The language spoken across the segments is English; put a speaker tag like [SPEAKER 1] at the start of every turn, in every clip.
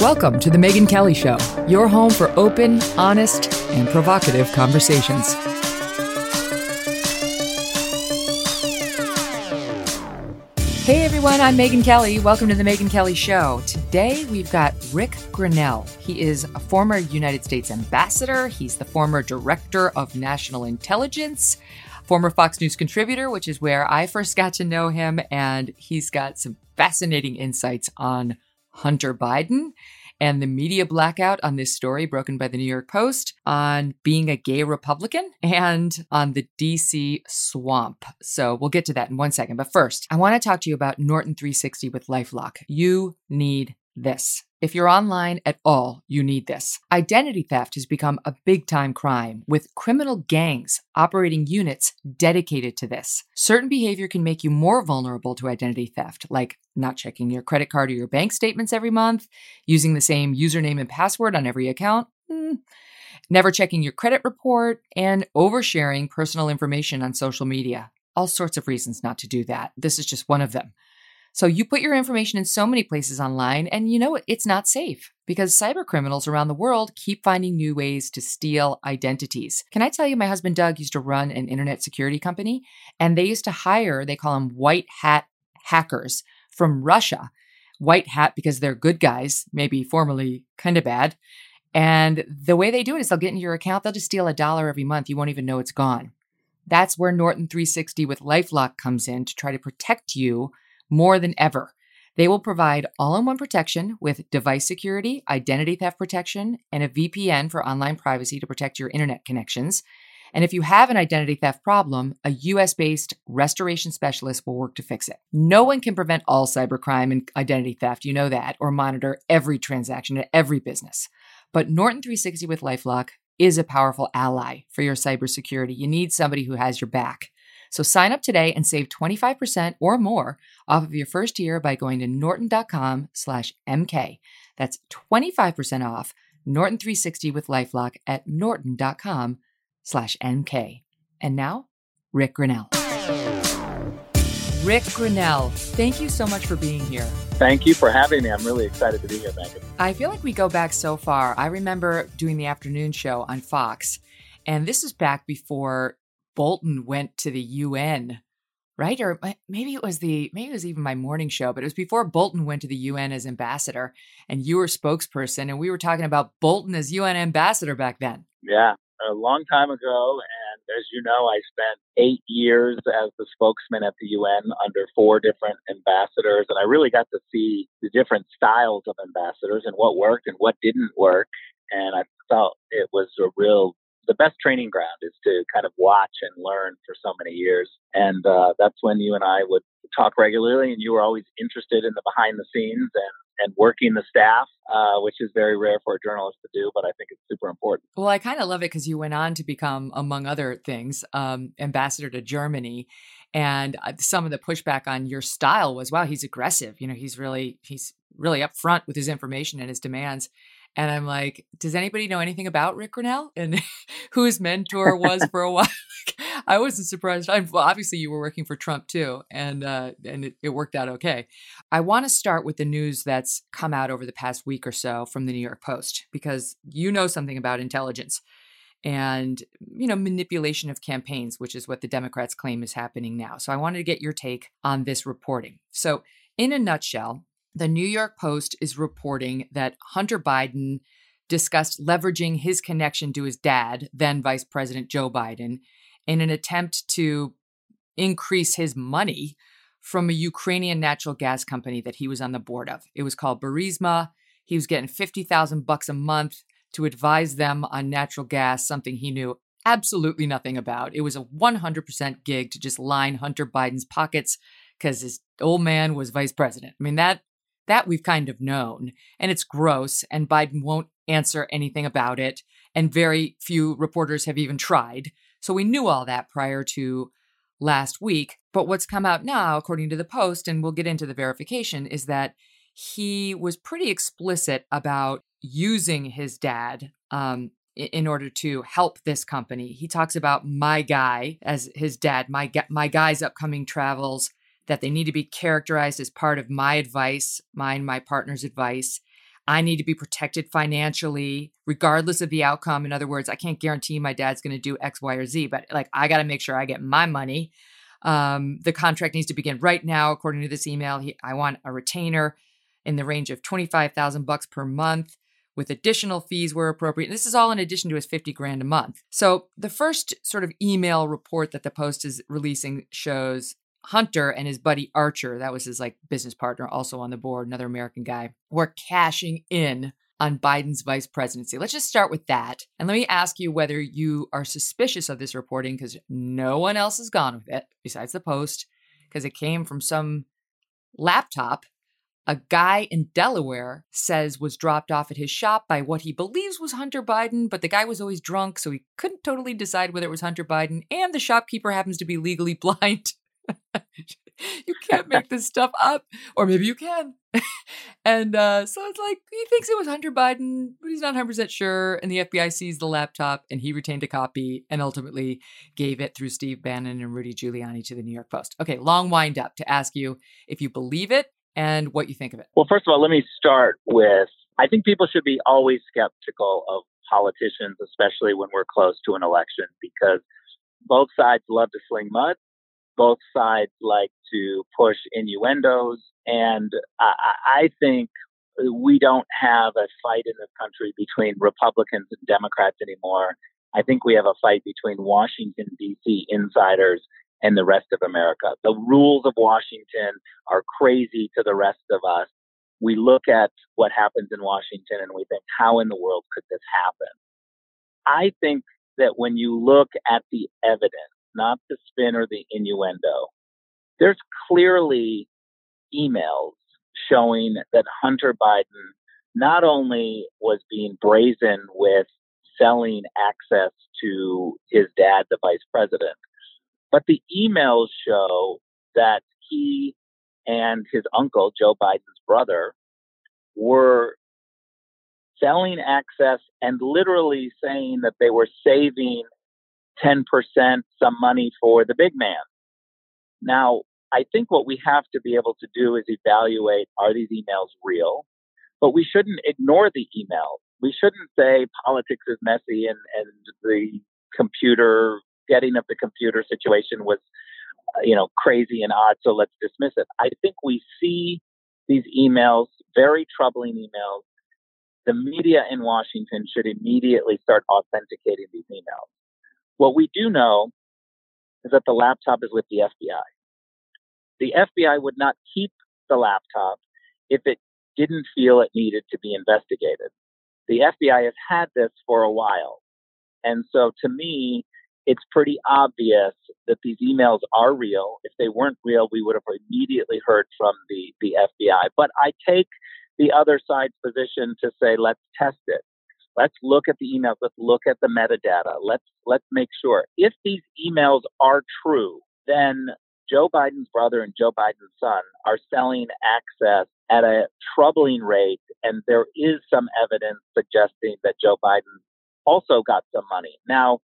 [SPEAKER 1] Welcome to The Megyn Kelly Show, your home for open, honest, and provocative conversations. Hey everyone, I'm Megyn Kelly. Welcome to The Megyn Kelly Show. Today we've got Ric Grenell. He is a former United States ambassador, he's the former director of national intelligence former Fox News contributor, which is where I first got to know him. And he's got some fascinating insights on Hunter Biden and the media blackout on this story broken by the New York Post on being a gay Republican and on the DC swamp. So we'll get to that in one second. But first, I want to talk to you about Norton 360 with Lifelock. You need this. If you're online at all, you need this. Identity theft has become a big time crime, with criminal gangs operating units dedicated to this. Certain behavior can make you more vulnerable to identity theft, like not checking your credit card or your bank statements every month, using the same username and password on every account. Mm, never checking your credit report, and oversharing personal information on social media. All sorts of reasons not to do that. This is just one of them. So you put your information in so many places online, and you know it's not safe because cyber criminals around the world keep finding new ways to steal identities. Can I tell you, my husband Doug used to run an internet security company, and they used to hire, they call them white hat hackers from Russia. White hat because they're good guys, maybe formerly kind of bad. And the way they do it is they'll get into your account, they'll just steal a dollar every month. You won't even know it's gone. That's where Norton 360 with Lifelock comes in to try to protect you more than ever. They will provide all in one protection with device security, identity theft protection, and a VPN for online privacy to protect your internet connections. And if you have an identity theft problem, a US based restoration specialist will work to fix it. No one can prevent all cybercrime and identity theft, you know that, or monitor every transaction at every business. But Norton 360 with Lifelock is a powerful ally for your cybersecurity. You need somebody who has your back. So sign up today and save 25% or more off of your first year by going to norton.com slash MK. That's 25% off Norton 360 with LifeLock at norton.com slash MK. And now, Ric Grenell. Ric Grenell, thank you so much for being here.
[SPEAKER 2] Thank you for having me. I'm really excited to be here, Megyn.
[SPEAKER 1] I feel like we go back so far. I remember doing the afternoon show on Fox, and this is back before Bolton went to the UN, right? Or uh, maybe it was the maybe it was even my morning show, but it was before Bolton went to the UN as ambassador, and you were spokesperson, and we were talking about Bolton as UN ambassador back then.
[SPEAKER 2] Yeah, a long time ago, and as you know, I spent eight years as the spokesman at the UN under four different ambassadors, and I really got to see the different styles of ambassadors and what worked and what didn't work. And I felt it was a real the best training ground is to kind of watch and learn for so many years. And uh, that's when you and I would talk regularly, and you were always interested in the behind the scenes and and working the staff, uh, which is very rare for a journalist to do, but I think it's super important.
[SPEAKER 1] Well, I kind of love it because you went on to become, among other things, um, ambassador to Germany. And uh, some of the pushback on your style was, wow, he's aggressive. You know, he's really he's really upfront with his information and his demands. And I'm like, does anybody know anything about Ric Grenell and who his mentor was for a while? I wasn't surprised. I, well, obviously, you were working for Trump too, and uh, and it, it worked out okay. I want to start with the news that's come out over the past week or so from the New York Post because you know something about intelligence and you know manipulation of campaigns, which is what the Democrats claim is happening now. So I wanted to get your take on this reporting. So in a nutshell, the New York Post is reporting that Hunter Biden discussed leveraging his connection to his dad, then Vice President Joe Biden, in an attempt to increase his money from a Ukrainian natural gas company that he was on the board of. It was called Burisma. He was getting 50,000 bucks a month to advise them on natural gas, something he knew absolutely nothing about. It was a 100% gig to just line Hunter Biden's pockets because his old man was vice president. I mean, that that we've kind of known. And it's gross, and Biden won't answer anything about it. And very few reporters have even tried. So we knew all that prior to last week. But what's come out now, according to the Post, and we'll get into the verification, is that he was pretty explicit about using his dad um, in order to help this company. He talks about my guy as his dad, my my guy's upcoming travels, that they need to be characterized as part of my advice, mine, my partner's advice. I need to be protected financially, regardless of the outcome. In other words, I can't guarantee my dad's going to do X, Y, or Z, but like I got to make sure I get my money. Um, the contract needs to begin right now, according to this email. He, I want a retainer in the range of twenty five thousand bucks per month, with additional fees where appropriate. And this is all in addition to his fifty grand a month. So the first sort of email report that the Post is releasing shows Hunter and his buddy Archer, that was his like business partner, also on the board, another American guy, were cashing in on Biden's vice presidency. Let's just start with that. And let me ask you whether you are suspicious of this reporting because no one else has gone with it besides the Post, because it came from some laptop a guy in Delaware says was dropped off at his shop by what he believes was Hunter Biden, but the guy was always drunk, so he couldn't totally decide whether it was Hunter Biden, and the shopkeeper happens to be legally blind. you can't make this stuff up, or maybe you can. and uh, so it's like he thinks it was Hunter Biden, but he's not 100% sure. And the FBI sees the laptop and he retained a copy and ultimately gave it through Steve Bannon and Rudy Giuliani to the New York Post. Okay, long wind up to ask you if you believe it and what you think of it.
[SPEAKER 2] Well, first of all, let me start with I think people should be always skeptical of politicians, especially when we're close to an election, because both sides love to sling mud both sides like to push innuendos. And I, I think we don't have a fight in this country between Republicans and Democrats anymore. I think we have a fight between Washington, D.C. insiders and the rest of America. The rules of Washington are crazy to the rest of us. We look at what happens in Washington and we think, how in the world could this happen? I think that when you look at the evidence, not the spin or the innuendo. There's clearly emails showing that Hunter Biden not only was being brazen with selling access to his dad, the vice president, but the emails show that he and his uncle, Joe Biden's brother, were selling access and literally saying that they were saving 10% some money for the big man. Now, I think what we have to be able to do is evaluate are these emails real? But we shouldn't ignore the emails. We shouldn't say politics is messy and, and the computer, getting of the computer situation was, uh, you know, crazy and odd, so let's dismiss it. I think we see these emails, very troubling emails. The media in Washington should immediately start authenticating these emails. What we do know is that the laptop is with the FBI. The FBI would not keep the laptop if it didn't feel it needed to be investigated. The FBI has had this for a while. And so to me, it's pretty obvious that these emails are real. If they weren't real, we would have immediately heard from the, the FBI. But I take the other side's position to say, let's test it. Let's look at the emails. Let's look at the metadata. Let's let's make sure if these emails are true, then Joe Biden's brother and Joe Biden's son are selling access at a troubling rate, and there is some evidence suggesting that Joe Biden also got some money. Now,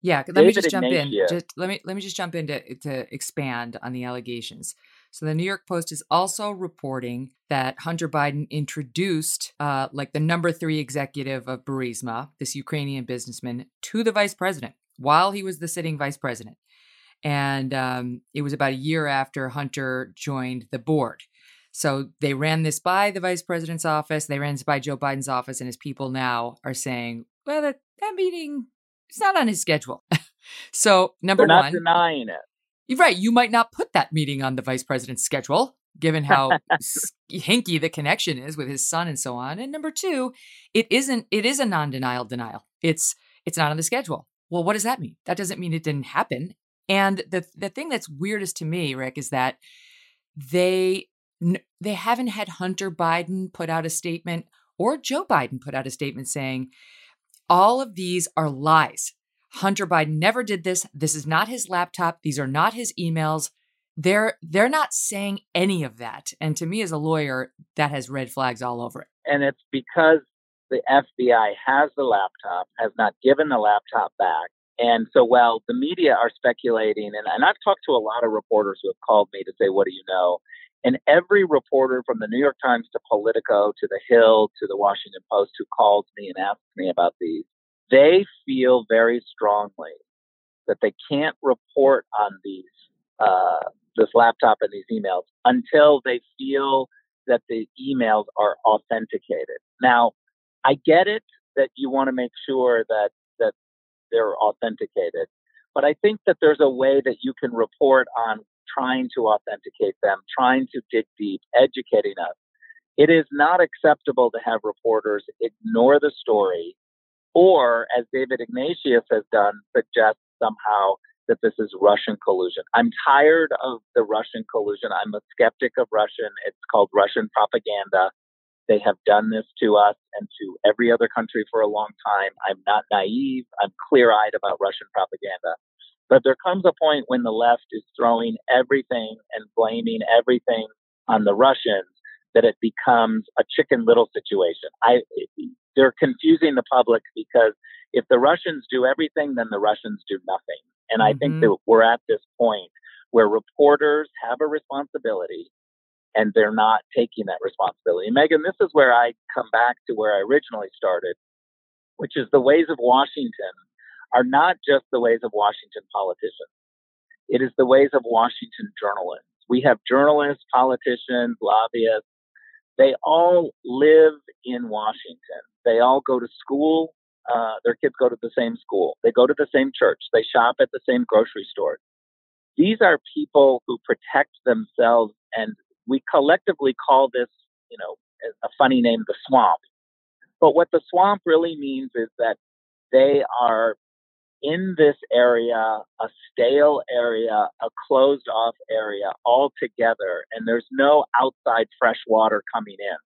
[SPEAKER 1] yeah, let David me just jump in. Just, let me let me just jump in to, to expand on the allegations. So the New York Post is also reporting that Hunter Biden introduced, uh, like the number three executive of Burisma, this Ukrainian businessman, to the vice president while he was the sitting vice president. And um, it was about a year after Hunter joined the board. So they ran this by the vice president's office. They ran this by Joe Biden's office, and his people now are saying, "Well, that, that meeting is not on his schedule." so number
[SPEAKER 2] They're not
[SPEAKER 1] one,
[SPEAKER 2] denying it.
[SPEAKER 1] You're right. You might not put that meeting on the vice president's schedule, given how hinky the connection is with his son and so on. And number two, it isn't. It is a non-denial denial. It's it's not on the schedule. Well, what does that mean? That doesn't mean it didn't happen. And the the thing that's weirdest to me, Ric, is that they they haven't had Hunter Biden put out a statement or Joe Biden put out a statement saying all of these are lies. Hunter Biden never did this. This is not his laptop. These are not his emails. They're they're not saying any of that. And to me as a lawyer, that has red flags all over it.
[SPEAKER 2] And it's because the FBI has the laptop, has not given the laptop back. And so while the media are speculating, and, and I've talked to a lot of reporters who have called me to say, What do you know? And every reporter from the New York Times to Politico to The Hill to the Washington Post who calls me and asks me about these, they feel very strongly that they can't report on these uh, this laptop and these emails until they feel that the emails are authenticated. Now, I get it that you want to make sure that that they're authenticated, but I think that there's a way that you can report on trying to authenticate them, trying to dig deep, educating us. It is not acceptable to have reporters ignore the story or, as David Ignatius has done, suggest somehow that this is Russian collusion. I'm tired of the Russian collusion. I'm a skeptic of Russian. It's called Russian propaganda. They have done this to us and to every other country for a long time. I'm not naive. I'm clear eyed about Russian propaganda. But there comes a point when the left is throwing everything and blaming everything on the Russians that it becomes a chicken little situation. I, they're confusing the public because if the Russians do everything, then the Russians do nothing. And I mm-hmm. think that we're at this point where reporters have a responsibility and they're not taking that responsibility. And Megyn, this is where I come back to where I originally started, which is the ways of Washington are not just the ways of Washington politicians. It is the ways of Washington journalists. We have journalists, politicians, lobbyists. They all live in Washington. They all go to school. Uh, their kids go to the same school. They go to the same church. They shop at the same grocery store. These are people who protect themselves and we collectively call this, you know, a funny name, the swamp. But what the swamp really means is that they are in this area, a stale area, a closed off area all together, and there's no outside fresh water coming in.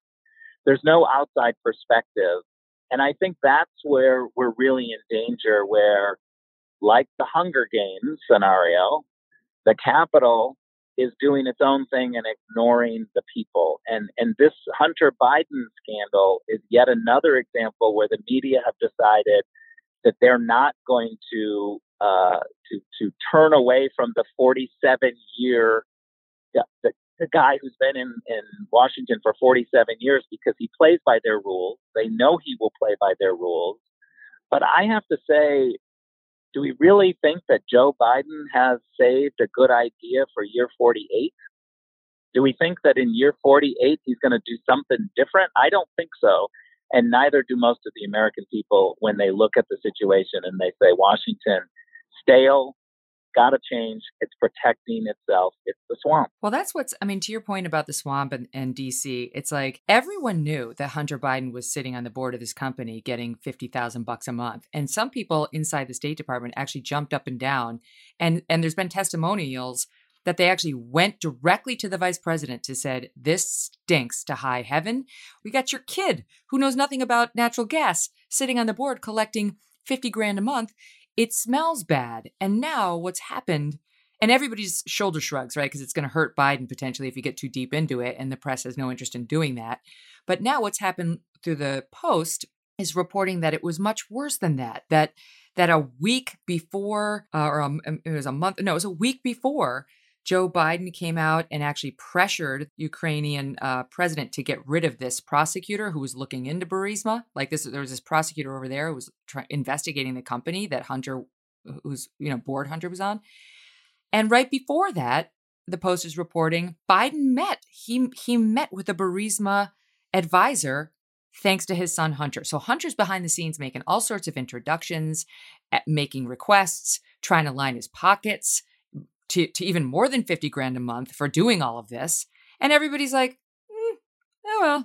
[SPEAKER 2] There's no outside perspective. And I think that's where we're really in danger, where, like the Hunger Games scenario, the capital is doing its own thing and ignoring the people. And and this Hunter Biden scandal is yet another example where the media have decided that they're not going to uh, to to turn away from the 47 year the, the, guy who's been in, in Washington for 47 years because he plays by their rules. They know he will play by their rules. But I have to say, do we really think that Joe Biden has saved a good idea for year 48? Do we think that in year 48 he's going to do something different? I don't think so. And neither do most of the American people when they look at the situation and they say, Washington, stale, got to change. It's protecting itself. It's the swamp.
[SPEAKER 1] Well, that's what's, I mean, to your point about the swamp and, and DC, it's like everyone knew that Hunter Biden was sitting on the board of this company getting 50,000 bucks a month. And some people inside the State Department actually jumped up and down. And, and there's been testimonials that they actually went directly to the vice president to said this stinks to high heaven we got your kid who knows nothing about natural gas sitting on the board collecting 50 grand a month it smells bad. And now what's happened, and everybody's shoulder shrugs, right? Because it's going to hurt Biden potentially if you get too deep into it, and the press has no interest in doing that. But now what's happened through the Post is reporting that it was much worse than that. That that a week before, uh, or a, it was a month, no, it was a week before Joe Biden came out and actually pressured Ukrainian uh, president to get rid of this prosecutor who was looking into Burisma. Like this, there was this prosecutor over there who was investigating the company that Hunter, who's you know board Hunter was on. And right before that, the Post is reporting Biden met he he met with a Burisma advisor thanks to his son Hunter. So Hunter's behind the scenes making all sorts of introductions, at making requests, trying to line his pockets to, to even more than 50 grand a month for doing all of this. And everybody's like, mm, oh, well,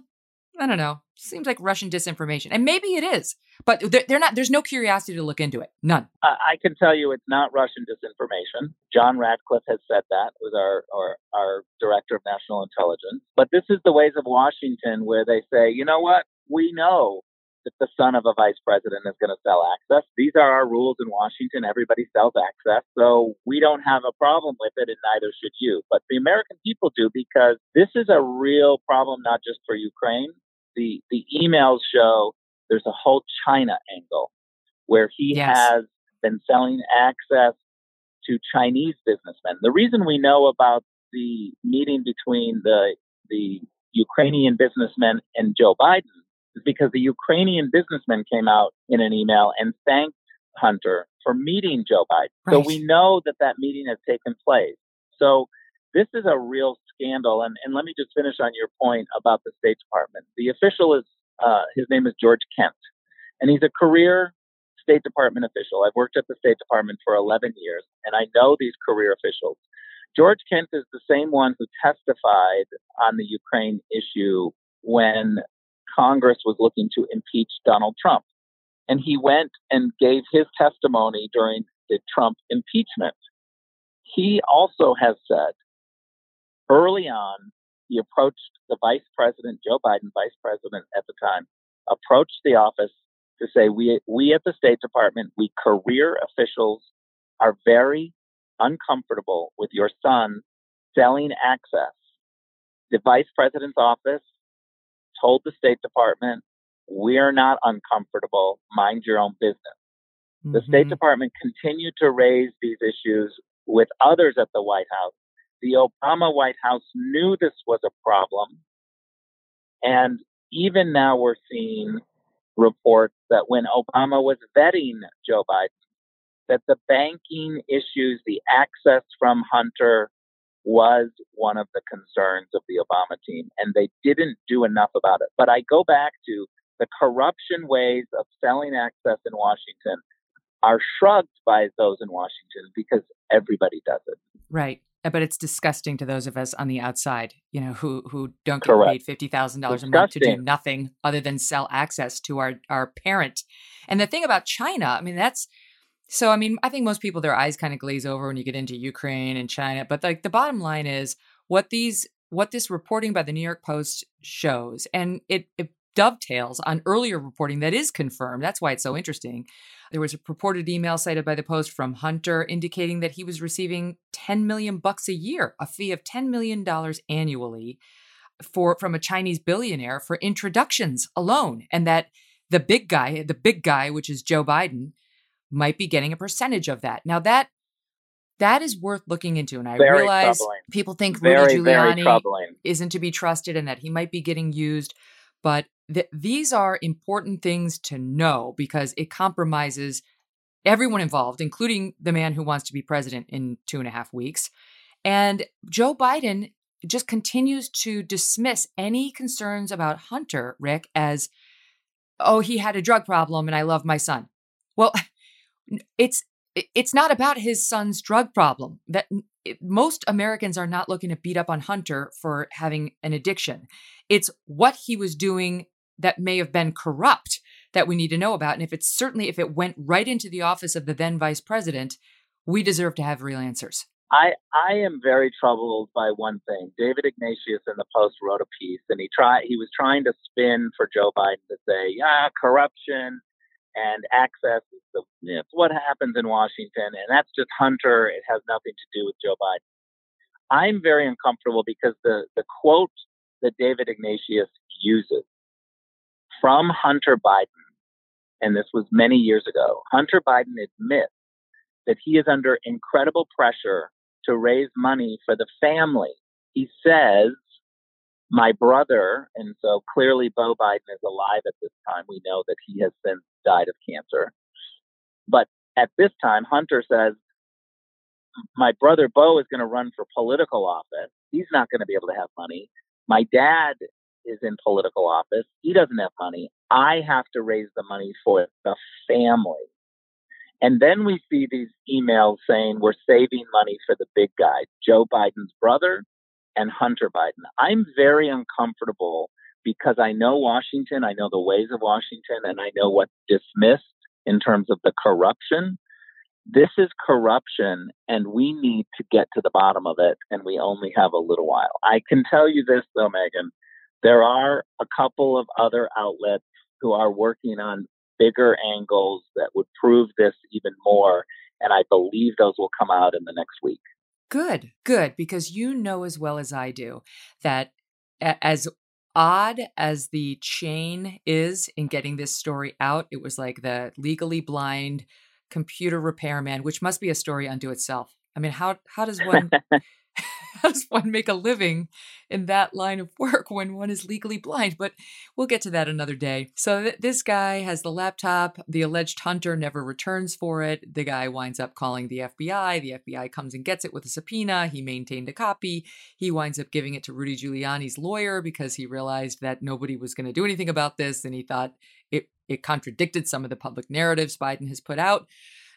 [SPEAKER 1] I don't know. Seems like Russian disinformation. And maybe it is, but they're not, there's no curiosity to look into it. None.
[SPEAKER 2] I can tell you it's not Russian disinformation. John Ratcliffe has said that with our, our, our director of national intelligence. But this is the ways of Washington where they say, you know what? We know that the son of a vice president is going to sell access. These are our rules in Washington. Everybody sells access. So we don't have a problem with it, and neither should you. But the American people do because this is a real problem, not just for Ukraine. The, the emails show there's a whole China angle where he yes. has been selling access to Chinese businessmen. The reason we know about the meeting between the the Ukrainian businessmen and Joe Biden is because the Ukrainian businessman came out in an email and thanked Hunter for meeting Joe Biden. Right. So we know that that meeting has taken place. So this is a real scandal. And, and let me just finish on your point about the State Department. The official is, uh, his name is George Kent, and he's a career State Department official. I've worked at the State Department for 11 years, and I know these career officials. George Kent is the same one who testified on the Ukraine issue when Congress was looking to impeach Donald Trump. And he went and gave his testimony during the Trump impeachment. He also has said early on, he approached the vice president, Joe Biden, vice president at the time, approached the office to say, we, we at the State Department, we career officials are very uncomfortable with your son selling access. The vice president's office told the State Department, we're not uncomfortable, mind your own business. Mm-hmm. The State Department continued to raise these issues with others at the White House. The Obama White House knew this was a problem. And even now we're seeing reports that when Obama was vetting Joe Biden, that the banking issues, the access from Hunter was one of the concerns of the Obama team, and they didn't do enough about it. But I go back to the corruption ways of selling access in Washington are shrugged by those in Washington because everybody does it.
[SPEAKER 1] Right. Uh, but it's disgusting to those of us on the outside, you know, who who don't get Correct. paid fifty thousand dollars a month to do nothing other than sell access to our our parent. And the thing about China, I mean, that's so. I mean, I think most people their eyes kind of glaze over when you get into Ukraine and China. But like the bottom line is what these what this reporting by the New York Post shows, and it, it dovetails on earlier reporting that is confirmed. That's why it's so interesting. There was a purported email cited by the Post from Hunter indicating that he was receiving 10 million bucks a year, a fee of 10 million dollars annually for from a Chinese billionaire for introductions alone and that the big guy, the big guy which is Joe Biden, might be getting a percentage of that. Now that that is worth looking into. And I very realize troubling. people think very, Rudy Giuliani isn't to be trusted and that he might be getting used. But th- these are important things to know because it compromises everyone involved, including the man who wants to be president in two and a half weeks. And Joe Biden just continues to dismiss any concerns about Hunter, Ric, as, oh, he had a drug problem and I love my son. Well, it's it's not about his son's drug problem. That most Americans are not looking to beat up on Hunter for having an addiction. It's what he was doing that may have been corrupt that we need to know about. And if it's certainly if it went right into the office of the then vice president, we deserve to have real answers.
[SPEAKER 2] I, I am very troubled by one thing. David Ignatius in the Post wrote a piece, and he tried he was trying to spin for Joe Biden to say, yeah, corruption and access is the, it's what happens in Washington, and that's just Hunter. It has nothing to do with Joe Biden. I'm very uncomfortable because the the quote that David Ignatius uses from Hunter Biden, and this was many years ago, Hunter Biden admits that he is under incredible pressure to raise money for the family. He says, my brother, and so clearly Beau Biden is alive at this time. We know that he has since died of cancer. But at this time, Hunter says, my brother Beau is going to run for political office. He's not going to be able to have money. My dad is in political office. He doesn't have money. I have to raise the money for the family. And then we see these emails saying we're saving money for the big guy, Joe Biden's brother and Hunter Biden. I'm very uncomfortable because I know Washington, I know the ways of Washington, and I know what's dismissed in terms of the corruption. This is corruption, and we need to get to the bottom of it, and we only have a little while. I can tell you this, though, Megyn, There are a couple of other outlets who are working on bigger angles that would prove this even more, and I believe those will come out in the next week.
[SPEAKER 1] Good, good, because you know as well as I do that as odd as the chain is in getting this story out, it was like the legally blind computer repairman, which must be a story unto itself. I mean, how how does one how does one make a living in that line of work when one is legally blind? But we'll get to that another day. So th- this guy has the laptop. The alleged hunter never returns for it. The guy winds up calling the FBI. The FBI comes and gets it with a subpoena. He maintained a copy. He winds up giving it to Rudy Giuliani's lawyer because he realized that nobody was going to do anything about this, and he thought it it contradicted some of the public narratives Biden has put out.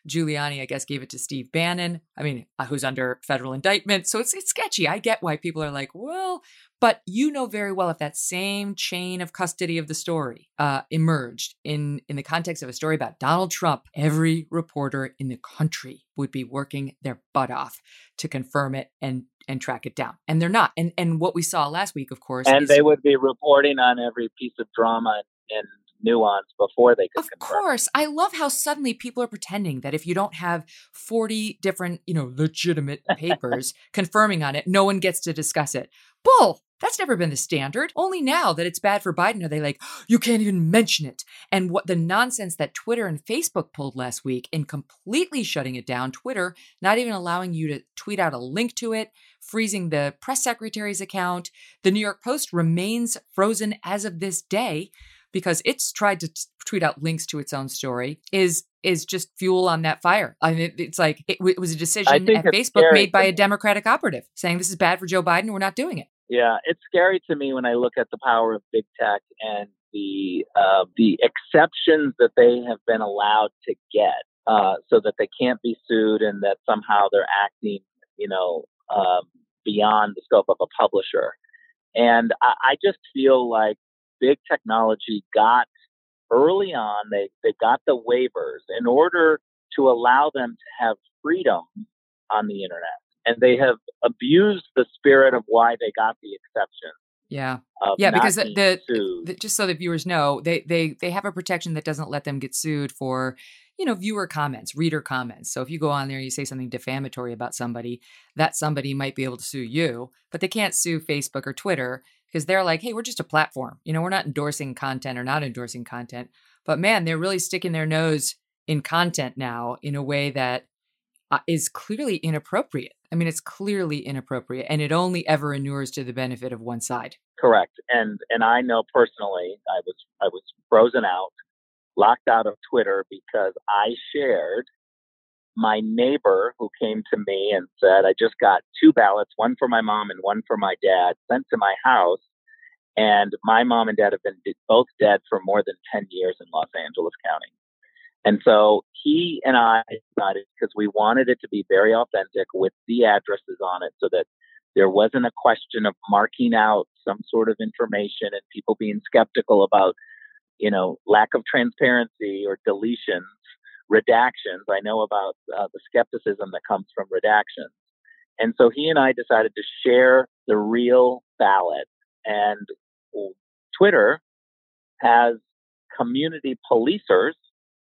[SPEAKER 1] Giuliani, I guess, gave it to Steve Bannon. I mean, uh, who's under federal indictment. So it's it's sketchy. I get why people are like, well, but you know very well if that same chain of custody of the story uh, emerged in in the context of a story about Donald Trump, every reporter in the country would be working their butt off to confirm it and and track it down. And they're not. And and what we saw last week, of course,
[SPEAKER 2] and
[SPEAKER 1] is,
[SPEAKER 2] they would be reporting on every piece of drama and nuance before they could
[SPEAKER 1] of
[SPEAKER 2] confirm.
[SPEAKER 1] course i love how suddenly people are pretending that if you don't have 40 different you know legitimate papers confirming on it no one gets to discuss it bull that's never been the standard. Only now that it's bad for Biden are they like, oh, you can't even mention it. And what the nonsense that Twitter and Facebook pulled last week in completely shutting it down, Twitter not even allowing you to tweet out a link to it, freezing the press secretary's account. The New York Post remains frozen as of this day because it's tried to t- tweet out links to its own story is is just fuel on that fire. I mean, it's like it, w- it was a decision at Facebook made by a Democratic operative saying this is bad for Joe Biden. We're not doing it.
[SPEAKER 2] Yeah, it's scary to me when I look at the power of big tech and the uh, the exceptions that they have been allowed to get, uh, so that they can't be sued and that somehow they're acting, you know, um, beyond the scope of a publisher. And I, I just feel like big technology got early on, they, they got the waivers in order to allow them to have freedom on the internet. And they have abused the spirit of why they got the exception.
[SPEAKER 1] Yeah. Yeah, because the, the, the, just so the viewers know, they they they have a protection that doesn't let them get sued for, you know, viewer comments, reader comments. So if you go on there and you say something defamatory about somebody, that somebody might be able to sue you, but they can't sue Facebook or Twitter because they're like, hey, we're just a platform. You know, we're not endorsing content or not endorsing content. But man, they're really sticking their nose in content now in a way that uh, is clearly inappropriate. I mean, it's clearly inappropriate, and it only ever inures to the benefit of one side.
[SPEAKER 2] Correct, and and I know personally, I was I was frozen out, locked out of Twitter because I shared my neighbor who came to me and said, I just got two ballots, one for my mom and one for my dad, sent to my house. And my mom and dad have been both dead for more than 10 years in Los Angeles County. And so he and I decided because we wanted it to be very authentic with the addresses on it so that there wasn't a question of marking out some sort of information and people being skeptical about, you know, lack of transparency or deletions redactions. I know about uh, the skepticism that comes from redactions. And so he and I decided to share the real ballot. And Twitter has community policers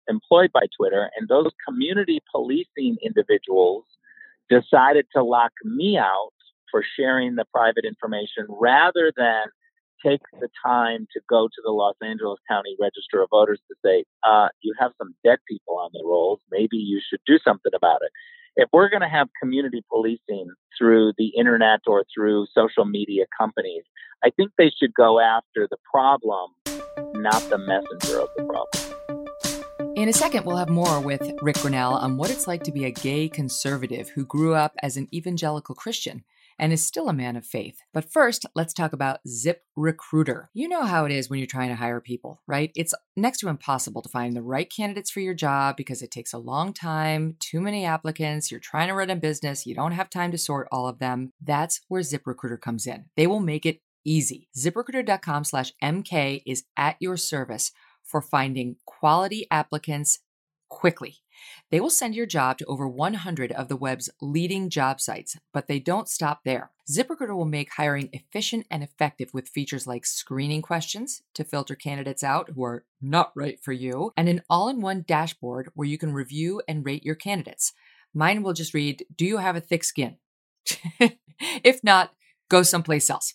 [SPEAKER 2] employed by Twitter, and those community policing individuals decided to lock me out for sharing the private information rather than take the time to go to the Los Angeles County Register of Voters to say, uh, you have some dead people on the rolls. Maybe you should do something about it. If we're going to have community policing through the internet or through social media companies, I think they should go after the problem, not the messenger of the problem.
[SPEAKER 1] In a second, we'll have more with Ric Grenell on what it's like to be a gay conservative who grew up as an evangelical Christian and is still a man of faith. But first, let's talk about Zip Recruiter. You know how it is when you're trying to hire people, right? It's next to impossible to find the right candidates for your job because it takes a long time, too many applicants, you're trying to run a business, you don't have time to sort all of them. That's where ZipRecruiter comes in. They will make it easy. ZipRecruiter.com slash MK is at your service for finding quality applicants quickly. They will send your job to over 100 of the web's leading job sites, but they don't stop there. ZipRecruiter will make hiring efficient and effective with features like screening questions to filter candidates out who are not right for you, and an all in one dashboard where you can review and rate your candidates. Mine will just read Do you have a thick skin? if not, go someplace else.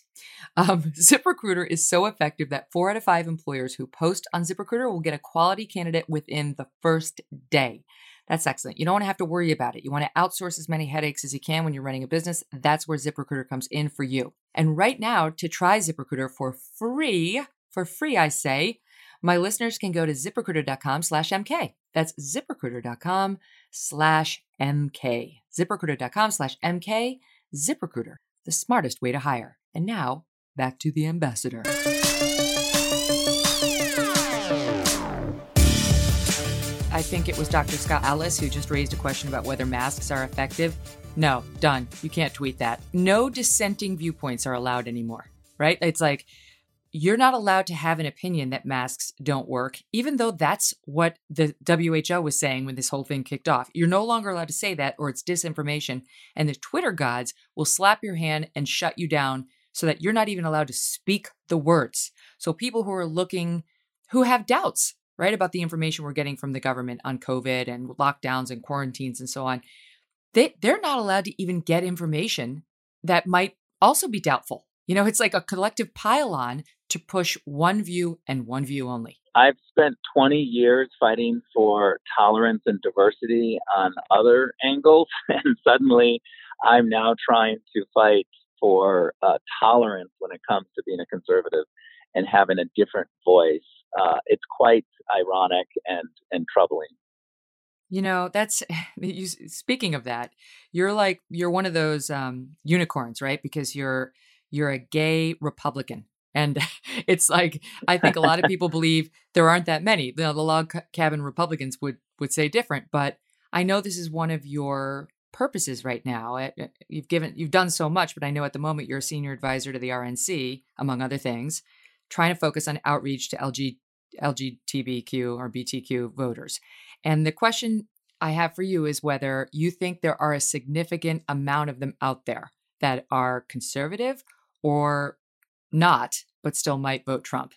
[SPEAKER 1] Um, ZipRecruiter is so effective that four out of five employers who post on ZipRecruiter will get a quality candidate within the first day. That's excellent. You don't want to have to worry about it. You want to outsource as many headaches as you can when you're running a business. That's where ZipRecruiter comes in for you. And right now, to try ZipRecruiter for free, for free, I say, my listeners can go to ziprecruiter.com slash MK. That's ziprecruiter.com slash MK. ZipRecruiter.com slash MK. ZipRecruiter, the smartest way to hire. And now, back to the ambassador. I think it was Dr. Scott Atlas who just raised a question about whether masks are effective. No, done. You can't tweet that. No dissenting viewpoints are allowed anymore, right? It's like you're not allowed to have an opinion that masks don't work, even though that's what the WHO was saying when this whole thing kicked off. You're no longer allowed to say that, or it's disinformation. And the Twitter gods will slap your hand and shut you down so that you're not even allowed to speak the words. So people who are looking, who have doubts, right, about the information we're getting from the government on COVID and lockdowns and quarantines and so on, they, they're not allowed to even get information that might also be doubtful. You know, it's like a collective pile on to push one view and one view only.
[SPEAKER 2] I've spent 20 years fighting for tolerance and diversity on other angles, and suddenly I'm now trying to fight for uh, tolerance when it comes to being a conservative and having a different voice. Uh, it's quite ironic and and troubling.
[SPEAKER 1] You know, that's you, speaking of that. You're like you're one of those um, unicorns, right? Because you're you're a gay Republican. And it's like I think a lot of people believe there aren't that many. You know, the log cabin Republicans would would say different, but I know this is one of your purposes right now. Eh, eh, you've given you've done so much, but I know at the moment you're a senior advisor to the RNC, among other things, trying to focus on outreach to LG, LGBTQ or BTQ voters. And the question I have for you is whether you think there are a significant amount of them out there that are conservative or not, but still might vote Trump.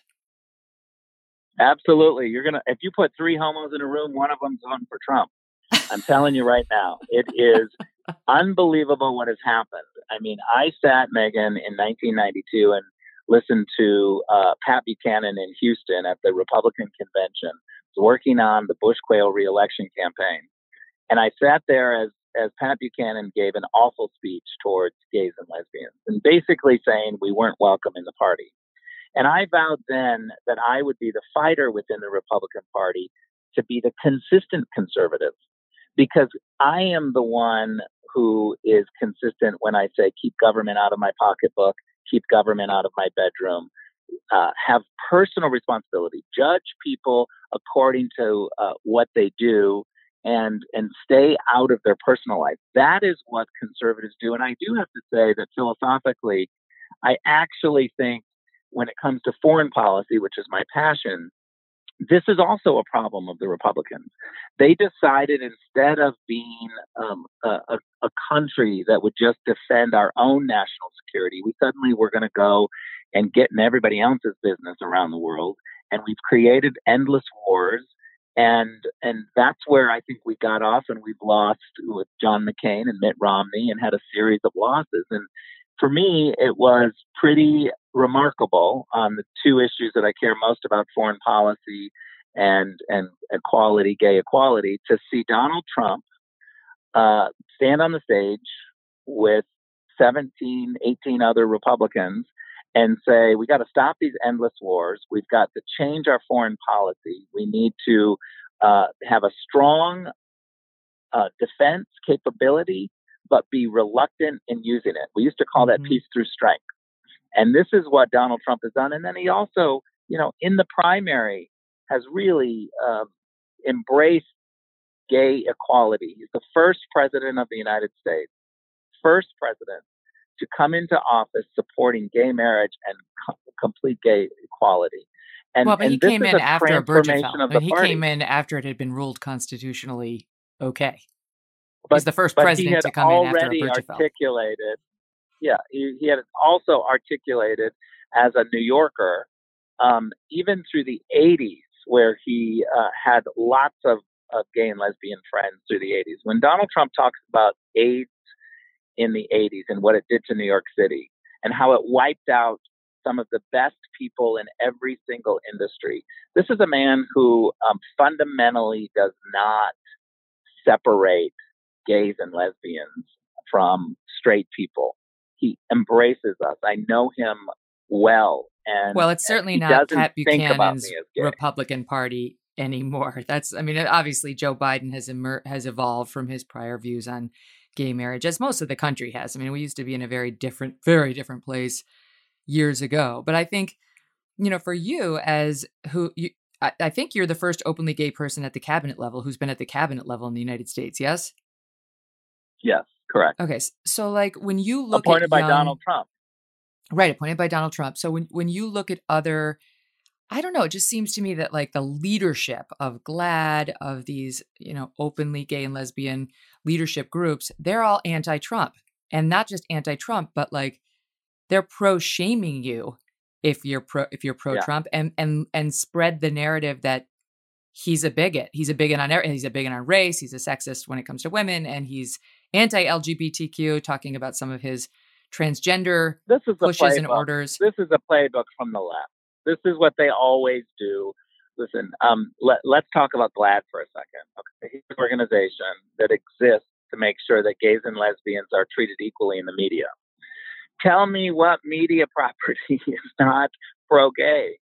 [SPEAKER 2] Absolutely. You're gonna if you put three homos in a room, one of them's voting for Trump. I'm telling you right now, it is unbelievable what has happened. I mean, I sat Megyn, in 1992 and listened to uh, Pat Buchanan in Houston at the Republican convention, working on the Bush Quayle reelection campaign, and I sat there as as Pat Buchanan gave an awful speech towards gays and lesbians, and basically saying we weren't welcome in the party. And I vowed then that I would be the fighter within the Republican Party to be the consistent conservative because I am the one who is consistent when I say keep government out of my pocketbook, keep government out of my bedroom, uh, have personal responsibility, judge people according to uh, what they do, and and stay out of their personal life. That is what conservatives do, and I do have to say that philosophically, I actually think when it comes to foreign policy, which is my passion, this is also a problem of the Republicans. They decided instead of being um, a, a, country that would just defend our own national security, we suddenly were going to go and get in everybody else's business around the world. And we've created endless wars. And and that's where I think we got off, and we've lost with John McCain and Mitt Romney, and had a series of losses. And for me, it was pretty remarkable on the two issues that I care most about foreign policy and, and equality, gay equality, to see Donald Trump uh, stand on the stage with 17, 18 other Republicans and say, we got to stop these endless wars. We've got to change our foreign policy. We need to uh, have a strong uh, defense capability but be reluctant in using it. We used to call that mm-hmm. peace through strength. And this is what Donald Trump has done. And then he also, you know, in the primary has really uh, embraced gay equality. He's the first president of the United States, first president to come into office supporting gay marriage and co- complete gay equality.
[SPEAKER 1] And, well, but he came in after Obergefell. He party. came in after it had been ruled constitutionally okay. But, He's the first president to come in after
[SPEAKER 2] articulated. Yeah, he, he, had also articulated as a New Yorker, um, even through the 80s, where he uh, had lots of, of gay and lesbian friends through the 80s. When Donald Trump talks about AIDS in the 80s and what it did to New York City and how it wiped out some of the best people in every single industry. This is a man who um, fundamentally does not separate gays and lesbians from straight people. He embraces us. I know him well. And
[SPEAKER 1] well, it's certainly not Pat Buchanan's Republican Party anymore. That's, I mean, obviously Joe Biden has emer- has evolved from his prior views on gay marriage, as most of the country has. I mean, we used to be in a very different, very different place years ago. But I think, you know, for you as who you, I, I think you're the first openly gay person at the cabinet level who's been at the cabinet level in the United States. Yes.
[SPEAKER 2] Yes, correct.
[SPEAKER 1] Okay, so like when you look
[SPEAKER 2] appointed
[SPEAKER 1] by
[SPEAKER 2] young, Donald Trump,
[SPEAKER 1] right? Appointed by Donald Trump. So when when you look at other I don't know. It just seems to me that like the leadership of GLAAD, of these, you know, openly gay and lesbian leadership groups, they're all anti-Trump. And not just anti-Trump, but like they're pro-shaming you if you're pro if you're pro-Trump yeah. and and and spread the narrative that he's a bigot. He's a bigot on er, he's a bigot on race, he's a sexist when it comes to women, and he's anti-LGBTQ, talking about some of his transgender
[SPEAKER 2] this is
[SPEAKER 1] pushes and orders.
[SPEAKER 2] This is a playbook from the left. This is what they always do. Listen, um, let, let's talk about GLAAD for a second. Okay, he's an organization that exists to make sure that gays and lesbians are treated equally in the media. Tell me what media property is not pro gay.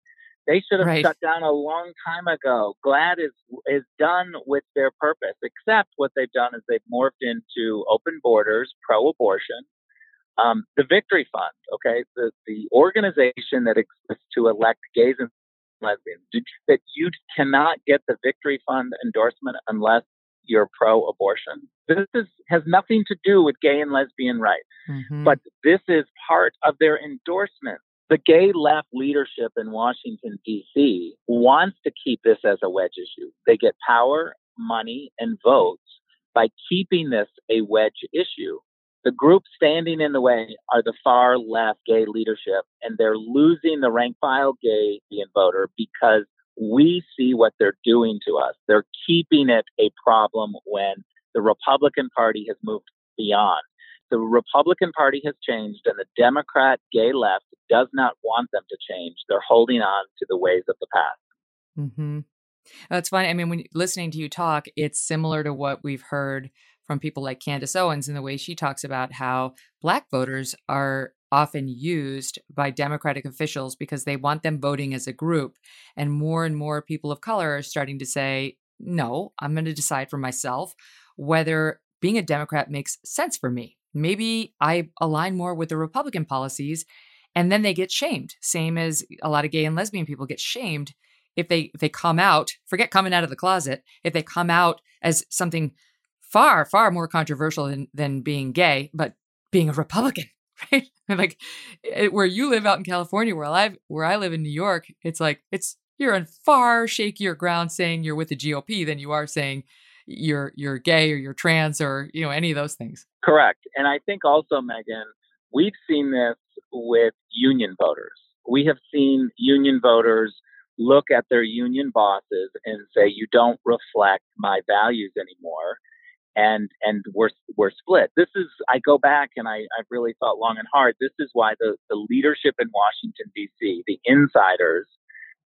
[SPEAKER 2] They should have right. shut down a long time ago. GLAAD is is done with their purpose, except what they've done is they've morphed into open borders, pro abortion, um, the Victory Fund, okay, the, the organization that exists to elect gays and lesbians, that you cannot get the Victory Fund endorsement unless you're pro-abortion. This is, has nothing to do with gay and lesbian rights, mm-hmm. but this is part of their endorsement. The gay left leadership in Washington, D.C. wants to keep this as a wedge issue. They get power, money, and votes by keeping this a wedge issue. The group standing in the way are the far left gay leadership, and they're losing the rank file gay voter because we see what they're doing to us. They're keeping it a problem when the Republican Party has moved beyond. The Republican Party has changed, and the Democrat gay left does not want them to change. They're holding on to the ways of the past.
[SPEAKER 1] Mm-hmm. That's funny. I mean, when listening to you talk, it's similar to what we've heard from people like Candace Owens in the way she talks about how black voters are often used by Democratic officials because they want them voting as a group. And more and more people of color are starting to say, no, I'm going to decide for myself whether being a Democrat makes sense for me. Maybe I align more with the Republican policies. And then they get shamed, same as a lot of gay and lesbian people get shamed if they if they come out forget coming out of the closet if they come out as something far, far more controversial than, than being gay, but being a Republican, right? like it, where you live out in California, where I where I live in New York, it's like it's you're on far shakier ground saying you're with the GOP than you are saying you're you're gay or you're trans or you know any of those things.
[SPEAKER 2] Correct, and I think also Megyn, we've seen this with union voters. We have seen union voters look at their union bosses and say, "You don't reflect my values anymore." And and we're we're split. This is I go back and I I've really thought long and hard. This is why the the leadership in Washington D.C. the insiders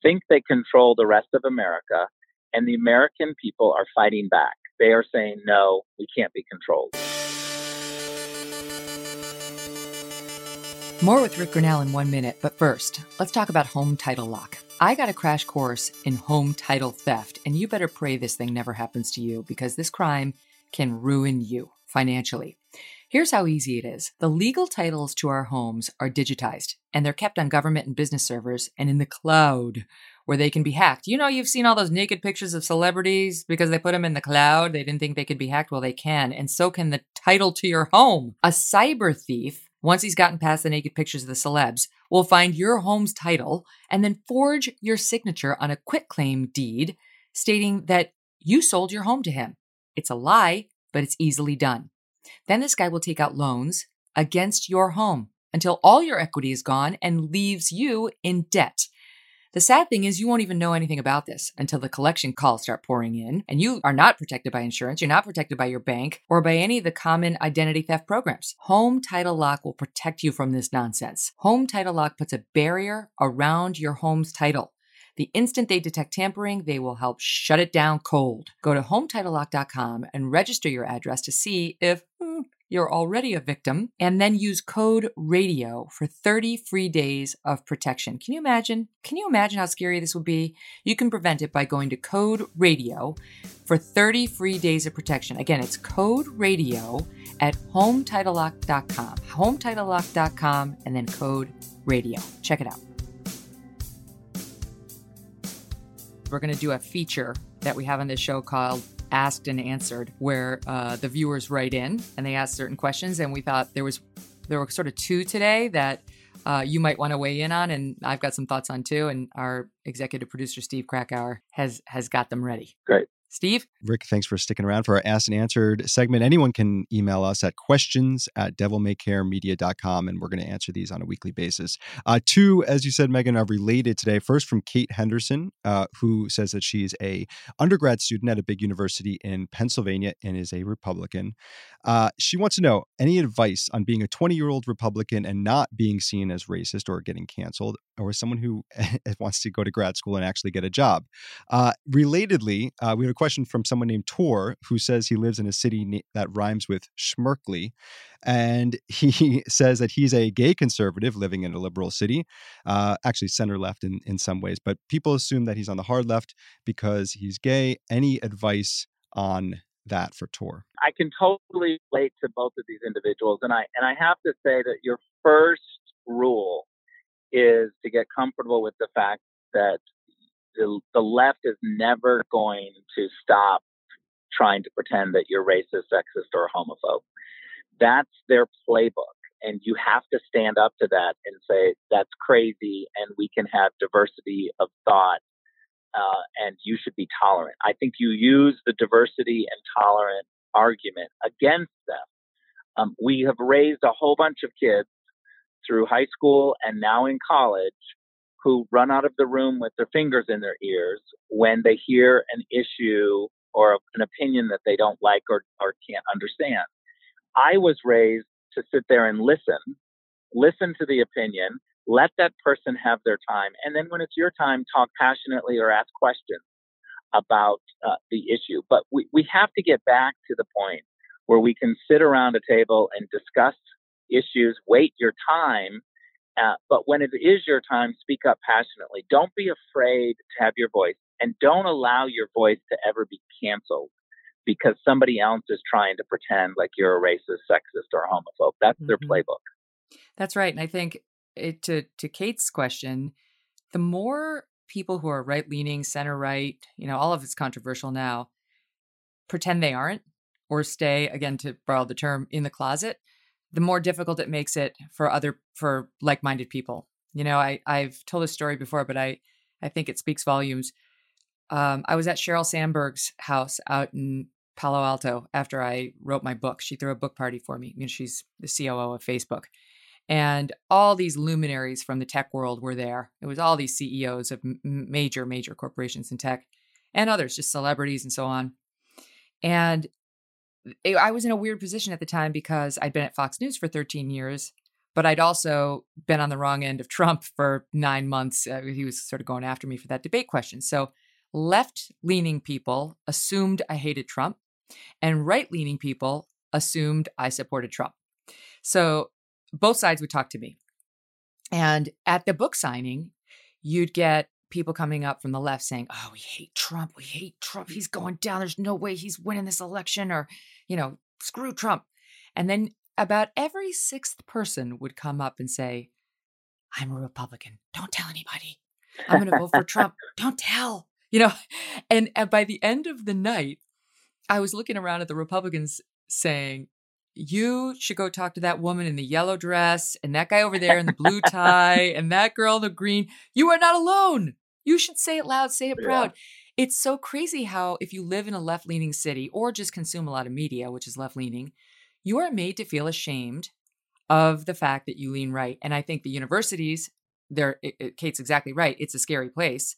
[SPEAKER 2] think they control the rest of America, and the American people are fighting back. They are saying no, we can't be controlled.
[SPEAKER 1] More with Ric Grenell in one minute, but first, let's talk about home title lock. I got a crash course in home title theft, and you better pray this thing never happens to you because this crime can ruin you financially. Here's how easy it is. The legal titles to our homes are digitized and they're kept on government and business servers and in the cloud where they can be hacked. You know, you've seen all those naked pictures of celebrities because they put them in the cloud. They didn't think they could be hacked. Well, they can. And so can the title to your home. A cyber thief, once he's gotten past the naked pictures of the celebs, will find your home's title and then forge your signature on a quitclaim deed stating that you sold your home to him. It's a lie, but it's easily done. Then this guy will take out loans against your home until all your equity is gone and leaves you in debt. The sad thing is, you won't even know anything about this until the collection calls start pouring in, and you are not protected by insurance, you're not protected by your bank, or by any of the common identity theft programs. Home Title Lock will protect you from this nonsense. Home Title Lock puts a barrier around your home's title The instant they detect tampering, they will help shut it down cold. Go to HomeTitleLock.com and register your address to see if hmm, you're already a victim, and then use code RADIO for 30 free days of protection. Can you imagine? Can you imagine how scary this would be? You can prevent it by going to code RADIO for 30 free days of protection. Again, it's code RADIO at HomeTitleLock.com. HomeTitleLock.com and then code RADIO. Check it out. We're going to do a feature that we have on this show called asked and answered, where uh, the viewers write in and they ask certain questions. And we thought there was there were sort of two today that uh, you might want to weigh in on, and I've got some thoughts on too. And our executive producer Steve Krakauer has has got them ready.
[SPEAKER 2] Great.
[SPEAKER 1] Steve?
[SPEAKER 3] Ric, thanks for sticking around for our Asked and Answered segment. Anyone can email us at questions at devilmaycaremedia.com, and we're going to answer these on a weekly basis. Uh, two, as you said, Megyn, are related today. First, from Kate Henderson, uh, who says that she's a undergrad student at a big university in Pennsylvania and is a Republican. Uh, she wants to know any advice on being a 20 year old Republican and not being seen as racist or getting canceled, or someone who wants to go to grad school and actually get a job. Uh, relatedly, uh, we have a question from someone named Tor who says he lives in a city that rhymes with Schmerkly. And he says that he's a gay conservative living in a liberal city, uh, actually center left in, in some ways, but people assume that he's on the hard left because he's gay. Any advice on that for Tor?
[SPEAKER 2] I can totally relate to both of these individuals, and I and I have to say that your first rule is to get comfortable with the fact that the, the left is never going to stop trying to pretend that you're racist, sexist, or homophobe. That's their playbook. And you have to stand up to that and say, that's crazy, and we can have diversity of thought, uh, and you should be tolerant. I think you use the diversity and tolerant argument against them. Um, we have raised a whole bunch of kids through high school and now in college who run out of the room with their fingers in their ears when they hear an issue or an opinion that they don't like or, or can't understand. I was raised to sit there and listen, listen to the opinion, let that person have their time, and then when it's your time, talk passionately or ask questions about uh, the issue. But we, we have to get back to the point where we can sit around a table and discuss issues, wait your time, uh, but when it is your time, speak up passionately. Don't be afraid to have your voice and don't allow your voice to ever be canceled because somebody else is trying to pretend like you're a racist, sexist, or homophobe. That's mm-hmm. their playbook.
[SPEAKER 1] That's right. And I think it, to, to Kate's question, the more people who are right leaning, center right, you know, all of it's controversial now, pretend they aren't or stay, again, to borrow the term, in the closet, the more difficult it makes it for other for like-minded people. You know, I I've told this story before, but I I think it speaks volumes. Um, I was at Sheryl Sandberg's house out in Palo Alto after I wrote my book. She threw a book party for me. I mean, she's the COO of Facebook. And all these luminaries from the tech world were there. It was all these CEOs of m- major, major corporations in tech and others, just celebrities and so on. And I was in a weird position at the time because I'd been at Fox News for 13 years, but I'd also been on the wrong end of Trump for nine months. Uh, he was sort of going after me for that debate question. So left leaning people assumed I hated Trump, and right leaning people assumed I supported Trump. So both sides would talk to me. And at the book signing, you'd get people coming up from the left saying, "Oh, we hate Trump. We hate Trump. He's going down. There's no way he's winning this election or, you know, screw Trump." And then about every sixth person would come up and say, "I'm a Republican. Don't tell anybody. I'm going to vote for Trump. Don't tell." You know, and, and by the end of the night, I was looking around at the Republicans saying, you should go talk to that woman in the yellow dress and that guy over there in the blue tie and that girl in the green. You are not alone. You should say it loud, say it proud. Yeah. It's so crazy how, if you live in a left leaning city or just consume a lot of media, which is left leaning, you are made to feel ashamed of the fact that you lean right. And I think the universities, it, Kate's exactly right. It's a scary place.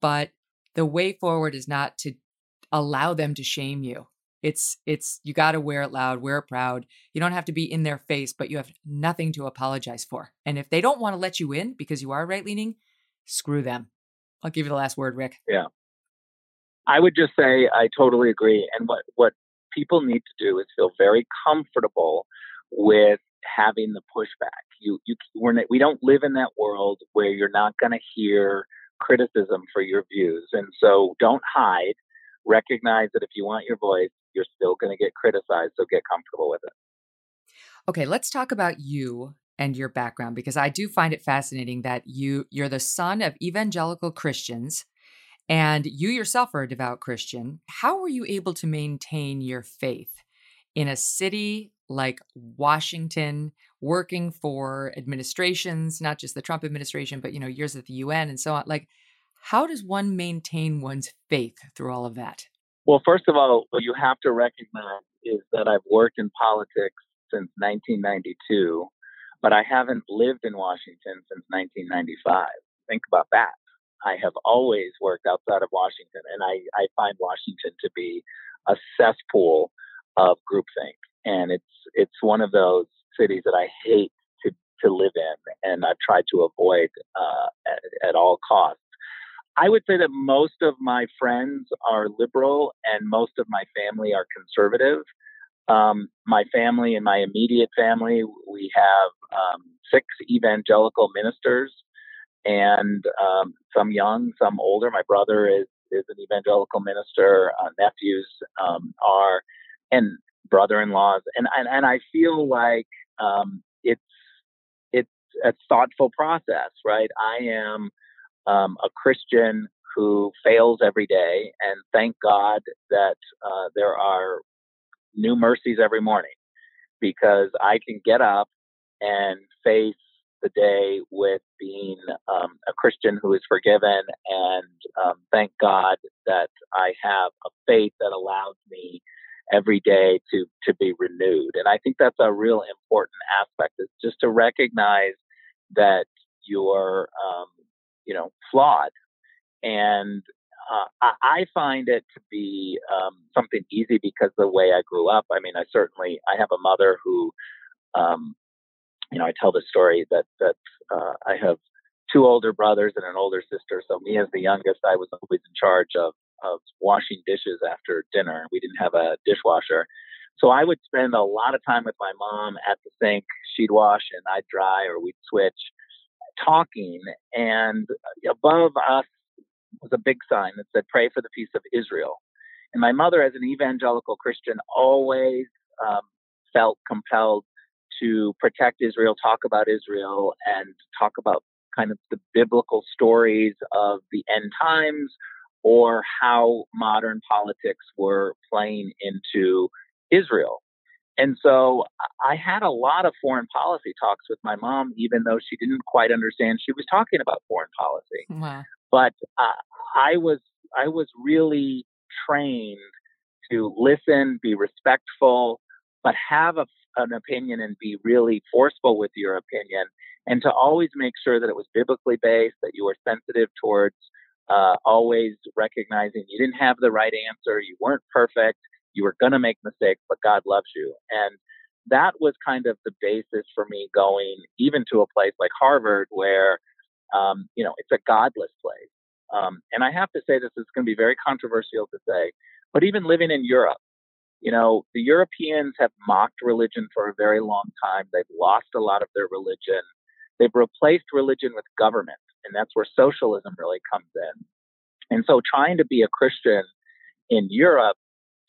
[SPEAKER 1] But the way forward is not to allow them to shame you it's it's you got to wear it loud, wear it proud. You don't have to be in their face, but you have nothing to apologize for. And if they don't want to let you in because you are right leaning, screw them. I'll give you the last word, Ric.
[SPEAKER 2] Yeah. I would just say I totally agree. And what, what people need to do is feel very comfortable with having the pushback. You, you, we're not, we don't live in that world where you're not going to hear criticism for your views. And so don't hide. Recognize that if you want your voice, you're still going to get criticized. So get comfortable with it.
[SPEAKER 1] Okay, let's talk about you and your background because I do find it fascinating that you you're the son of evangelical Christians and you yourself are a devout Christian. How were you able to maintain your faith in a city like Washington working for administrations, not just the Trump administration, but you know, years at the UN and so on? Like how does one maintain one's faith through all of that?
[SPEAKER 2] Well, first of all, what you have to recognize is that I've worked in politics since 1992, but I haven't lived in Washington since 1995. Think about that. I have always worked outside of Washington, and I, I find Washington to be a cesspool of groupthink, and it's it's one of those cities that I hate to to live in, and I've tried to avoid uh, at, at all costs. I would say that most of my friends are liberal, and most of my family are conservative. Um, my family and my immediate family, we have um, six evangelical ministers, and um, some young, some older. My brother is is an evangelical minister. Uh, nephews um, are, and brother-in-laws, and and, and I feel like um, it's it's a thoughtful process, right? I am um, a Christian who fails every day, and thank God that uh, there are new mercies every morning because I can get up and face the day with being um, a Christian who is forgiven, and um, thank God that I have a faith that allows me every day to to be renewed. And I think that's a real important aspect is just to recognize that you're um, you know flawed and uh, I find it to be um, something easy because the way I grew up. I mean, I certainly I have a mother who, um, you know, I tell the story that that uh, I have two older brothers and an older sister. So me as the youngest, I was always in charge of of washing dishes after dinner. We didn't have a dishwasher. So I would spend a lot of time with my mom at the sink. She'd wash and I'd dry, or we'd switch, talking. And above us was a big sign that said, Pray for the peace of Israel. And my mother, as an evangelical Christian, always um, felt compelled to protect Israel, talk about Israel, and talk about kind of the biblical stories of the end times or how modern politics were playing into Israel. And so I had a lot of foreign policy talks with my mom, even though she didn't quite understand she was talking about foreign policy. Wow. But uh, I was I was really trained to listen, be respectful, but have a, an opinion and be really forceful with your opinion, and to always make sure that it was biblically based, that you were sensitive towards uh, always recognizing you didn't have the right answer, you weren't perfect, you were going to make mistakes, but God loves you. And that was kind of the basis for me going even to a place like Harvard where, um, you know, it's a godless place. Um, and I have to say this is going to be very controversial to say, but even living in Europe, you know, the Europeans have mocked religion for a very long time. They've lost a lot of their religion. They've replaced religion with government, and that's where socialism really comes in. And so trying to be a Christian in Europe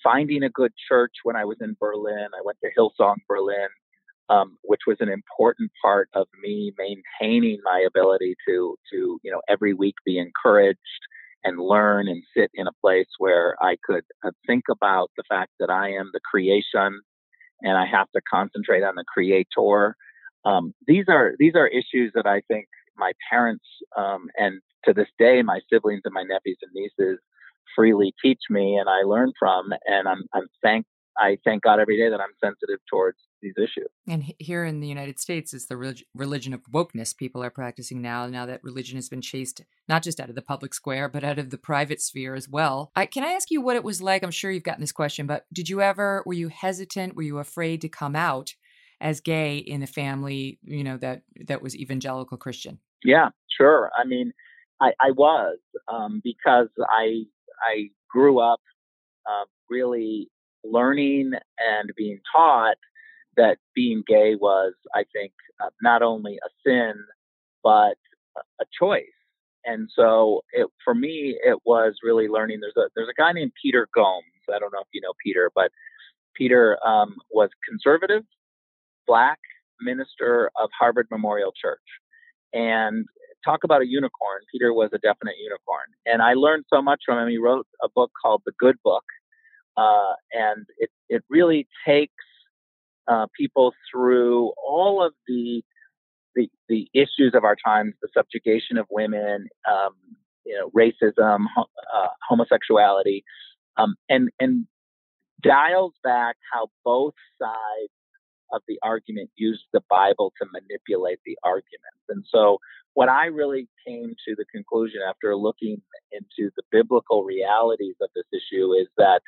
[SPEAKER 2] finding a good church when I was in Berlin. I went to Hillsong Berlin, um, which was an important part of me maintaining my ability to to you know every week be encouraged and learn and sit in a place where I could uh, think about the fact that I am the creation and I have to concentrate on the creator. Um, these are these are issues that I think my parents um, and to this day my siblings and my nephews and nieces freely teach me and I learn from. And I'm, I'm thank, I thank God every day that I'm sensitive towards these issues.
[SPEAKER 1] And here in the United States is the relig- religion of wokeness people are practicing now, now that religion has been chased not just out of the public square, but out of the private sphere as well. I, can I ask you what it was like? I'm sure you've gotten this question, but did you ever, were you hesitant? Were you afraid to come out as gay in a family, you know, that, that was evangelical Christian?
[SPEAKER 2] Yeah, sure. I mean, I, I was um, because I I grew up uh, really learning and being taught that being gay was, I think, uh, not only a sin but a choice. And so, it, for me, it was really learning. There's a there's a guy named Peter Gomes. I don't know if you know Peter, but Peter um, was conservative, black minister of Harvard Memorial Church, and talk about a unicorn. Peter was a definite unicorn. And I learned so much from him. He wrote a book called The Good Book. Uh, and it, it really takes uh, people through all of the, the, the issues of our times, the subjugation of women, um, you know, racism, uh, homosexuality, um, and, and dials back how both sides of the argument use the Bible to manipulate the arguments. And so, what I really came to the conclusion after looking into the biblical realities of this issue is that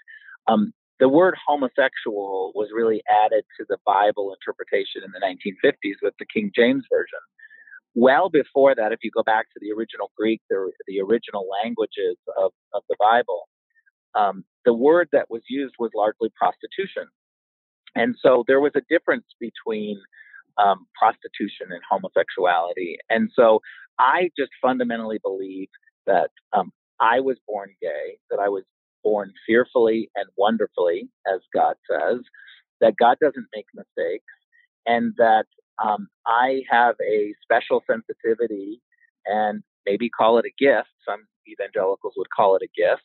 [SPEAKER 2] um, the word homosexual was really added to the Bible interpretation in the 1950s with the King James Version. Well before that, if you go back to the original Greek, the, the original languages of, of the Bible, um, the word that was used was largely prostitution. And so there was a difference between um, prostitution and homosexuality. And so I just fundamentally believe that um, I was born gay, that I was born fearfully and wonderfully, as God says, that God doesn't make mistakes, and that um, I have a special sensitivity and maybe call it a gift. Some evangelicals would call it a gift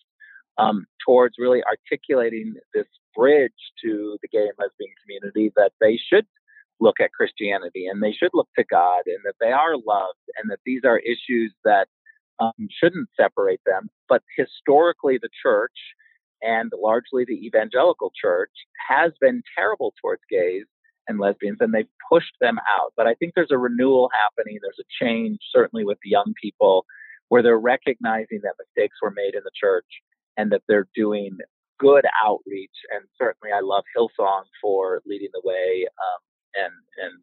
[SPEAKER 2] um, towards really articulating this bridge to the gay and lesbian community that they should look at Christianity and they should look to God and that they are loved and that these are issues that um, shouldn't separate them. But historically, the church and largely the evangelical church has been terrible towards gays and lesbians and they've pushed them out. But I think there's a renewal happening. There's a change, certainly with the young people, where they're recognizing that mistakes were made in the church and that they're doing good outreach. And certainly, I love Hillsong for leading the way um, and and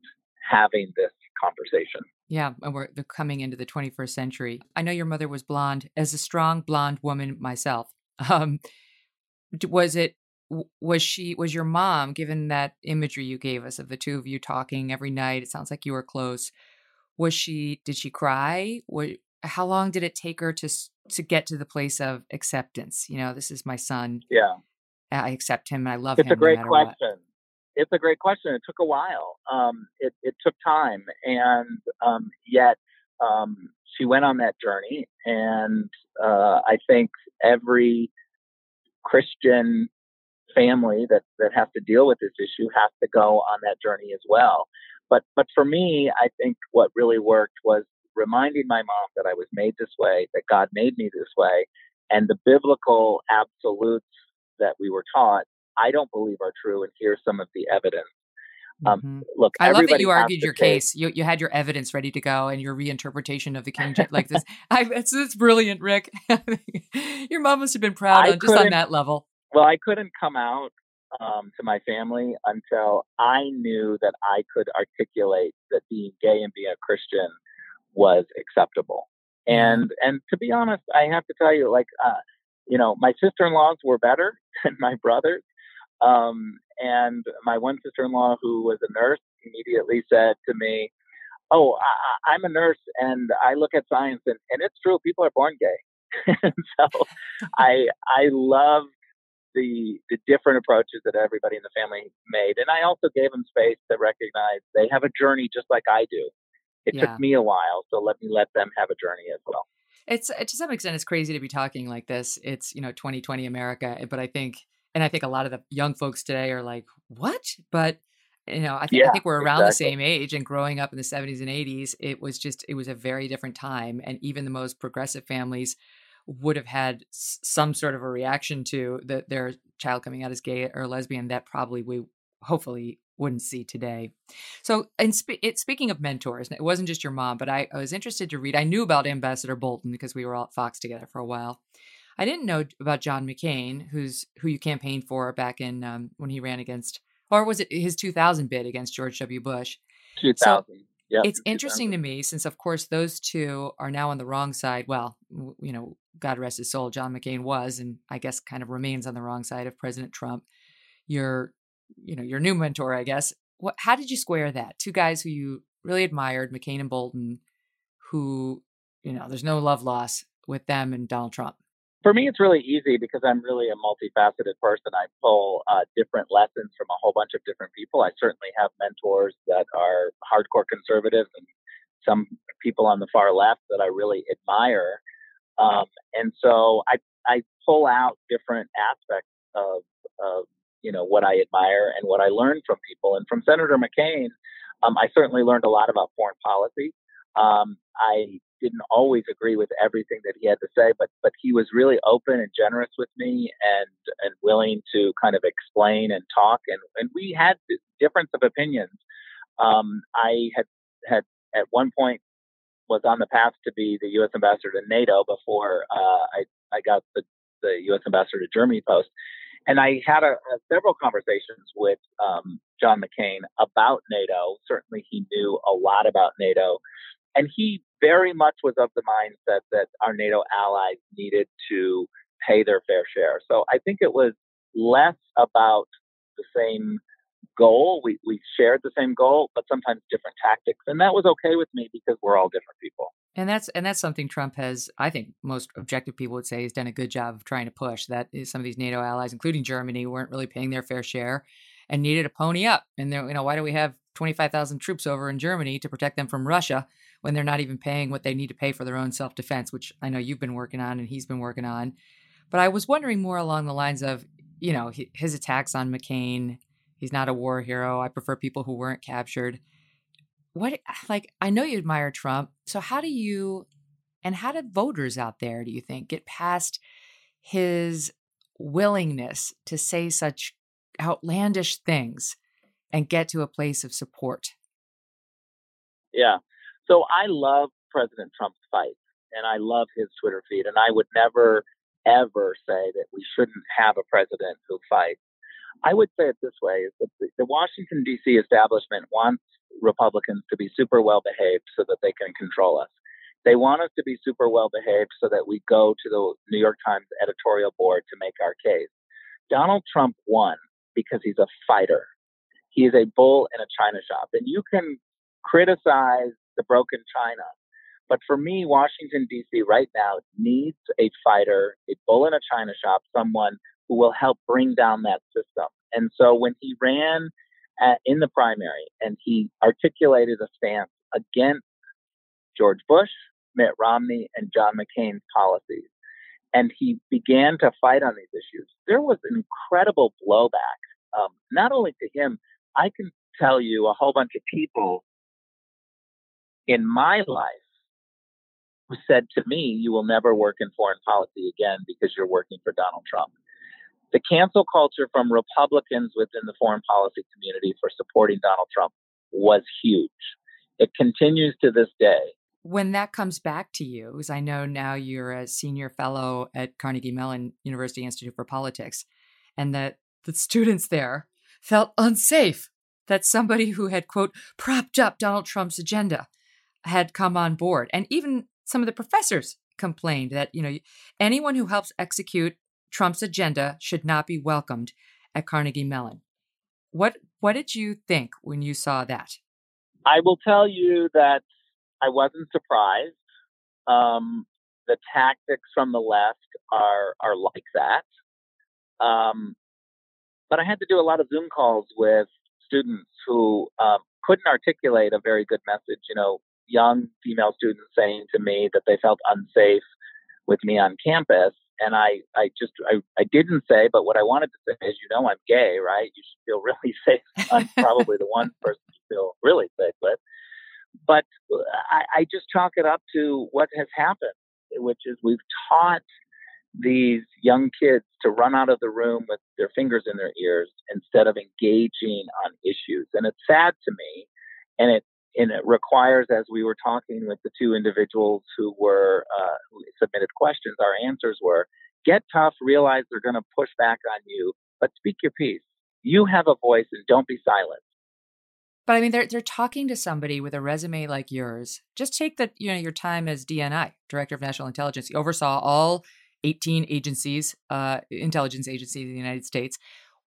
[SPEAKER 2] having this conversation.
[SPEAKER 1] Yeah, and we're coming into the 21st century. I know your mother was blonde. As a strong blonde woman myself, um, was it was she was your mom given that imagery you gave us of the two of you talking every night it sounds like you were close was she did she cry what how long did it take her to to get to the place of acceptance. You know, this is my son.
[SPEAKER 2] Yeah.
[SPEAKER 1] I accept him and I love
[SPEAKER 2] it's
[SPEAKER 1] him.
[SPEAKER 2] It's a great
[SPEAKER 1] no
[SPEAKER 2] question.
[SPEAKER 1] What.
[SPEAKER 2] It's a great question. It took a while. Um, it, it took time. And um, yet um, she went on that journey. And uh, I think every Christian family that, that has to deal with this issue has to go on that journey as well. But, but for me, I think what really worked was reminding my mom that I was made this way, that God made me this way, and the biblical absolutes that we were taught, I don't believe are true. And here's some of the evidence. Um, mm-hmm. Look,
[SPEAKER 1] I love that you argued your case. You you had your evidence ready to go and your reinterpretation of the King James like this. I, it's, it's brilliant, Ric. your mom must have been proud on, just on that level.
[SPEAKER 2] Well, I couldn't come out um, to my family until I knew that I could articulate that being gay and being a Christian was acceptable. And and to be honest, I have to tell you, like, uh, you know, my sister-in-laws were better than my brothers. Um, and my one sister-in-law, who was a nurse, immediately said to me, "Oh, I, I'm a nurse, and I look at science, and, and it's true, people are born gay." so, I I loved the the different approaches that everybody in the family made, and I also gave them space to recognize they have a journey just like I do, it yeah. took me a while, so let me let them have a journey as well.
[SPEAKER 1] It's to some extent it's crazy to be talking like this. It's you know 2020 America, but I think and I think a lot of the young folks today are like, what? But you know, I think yeah, I think we're around exactly. the same age and growing up in the 70s and 80s, it was just it was a very different time and even the most progressive families would have had some sort of a reaction to the, their child coming out as gay or lesbian that probably we hopefully wouldn't see today. So, and spe- it, speaking of mentors, it wasn't just your mom, but I, I, was interested to read. I knew about Ambassador Bolton because we were all at Fox together for a while. I didn't know about John McCain, who's who you campaigned for back in um, when he ran against, or was it his 2000 bid against George W. Bush?
[SPEAKER 2] 2000. So, Yep,
[SPEAKER 1] it's interesting to me since, of course, those two are now on the wrong side. Well, you know, God rest his soul, John McCain was, and I guess kind of remains on the wrong side of President Trump. Your, you know, your new mentor, I guess. What? How did you square that? Two guys who you really admired, McCain and Bolton, who, you know, there's no love loss with them and Donald Trump.
[SPEAKER 2] For me, it's really easy because I'm really a multifaceted person. I pull uh, different lessons from a whole bunch of different people. I certainly have mentors that are hardcore conservatives and some people on the far left that I really admire. Um, and so I, I pull out different aspects of, of, you know, what I admire and what I learn from people. And from Senator McCain, um, I certainly learned a lot about foreign policy. Um, I didn't always agree with everything that he had to say, but but he was really open and generous with me and and willing to kind of explain and talk. And and we had difference of opinions. Um, I had had at one point was on the path to be the U.S. ambassador to NATO before uh, I I got the the U.S. ambassador to Germany post. And I had a, a several conversations with um, John McCain about NATO. Certainly, he knew a lot about NATO, and he very much was of the mindset that our NATO allies needed to pay their fair share. So I think it was less about the same goal. We, we shared the same goal, but sometimes different tactics. And that was okay with me because we're all different people.
[SPEAKER 1] And that's and that's something Trump has, I think, most objective people would say has done a good job of trying to push. that eh, some of these NATO allies, including Germany, weren't really paying their fair share and needed a pony up. And you know, why do we have 25,000 troops over in Germany to protect them from Russia when they're not even paying what they need to pay for their own self defense, which I know you've been working on and he's been working on. But I was wondering more along the lines of, you know, his attacks on McCain. He's not a war hero. I prefer people who weren't captured. What, like, I know you admire Trump. So, how do you, and how did voters out there, do you think, get past his willingness to say such outlandish things and get to a place of support.
[SPEAKER 2] Yeah. So I love President Trump's fight and I love his Twitter feed. And I would never, ever say that we shouldn't have a president who fights. I would say it this way is that the Washington, D.C. establishment wants Republicans to be super well behaved so that they can control us. They want us to be super well behaved so that we go to the New York Times editorial board to make our case. Donald Trump won because he's a fighter. He is a bull in a china shop. And you can criticize the broken china. But for me, Washington, D.C. right now needs a fighter, a bull in a china shop, someone who will help bring down that system. And so when he ran at, in the primary and he articulated a stance against George Bush, Mitt Romney, and John McCain's policies, and he began to fight on these issues, there was an incredible blowback um, not only to him, I can tell you a whole bunch of people in my life who said to me, You will never work in foreign policy again because you're working for Donald Trump. The cancel culture from Republicans within the foreign policy community for supporting Donald Trump was huge. It continues to this day.
[SPEAKER 1] When that comes back to you, because I know now you're a senior fellow at Carnegie Mellon University Institute for Politics, and that the students there felt unsafe that somebody who had, quote, propped up Donald Trump's agenda had come on board. And even some of the professors complained that, you know, anyone who helps execute Trump's agenda should not be welcomed at Carnegie Mellon. What what did you think when you saw that?
[SPEAKER 2] I will tell you that I wasn't surprised. Um, the tactics from the left are are like that. Um, but I had to do a lot of Zoom calls with students who um, couldn't articulate a very good message. You know, young female students saying to me that they felt unsafe with me on campus. And I, I just, I, I didn't say, but what I wanted to say is, you know, I'm gay, right? You should feel really safe. I'm probably the one person you feel really safe with. But I, I just chalk it up to what has happened, which is we've taught these young kids to run out of the room with their fingers in their ears instead of engaging on issues. And it's sad to me. And it and it requires, as we were talking with the two individuals who were uh, who submitted questions, our answers were: get tough, realize they're going to push back on you, but speak your piece. You have a voice, and don't be silent.
[SPEAKER 1] But I mean, they're they're talking to somebody with a resume like yours. Just take the you know your time as DNI, Director of National Intelligence. You oversaw all 18 agencies, uh, intelligence agencies in the United States.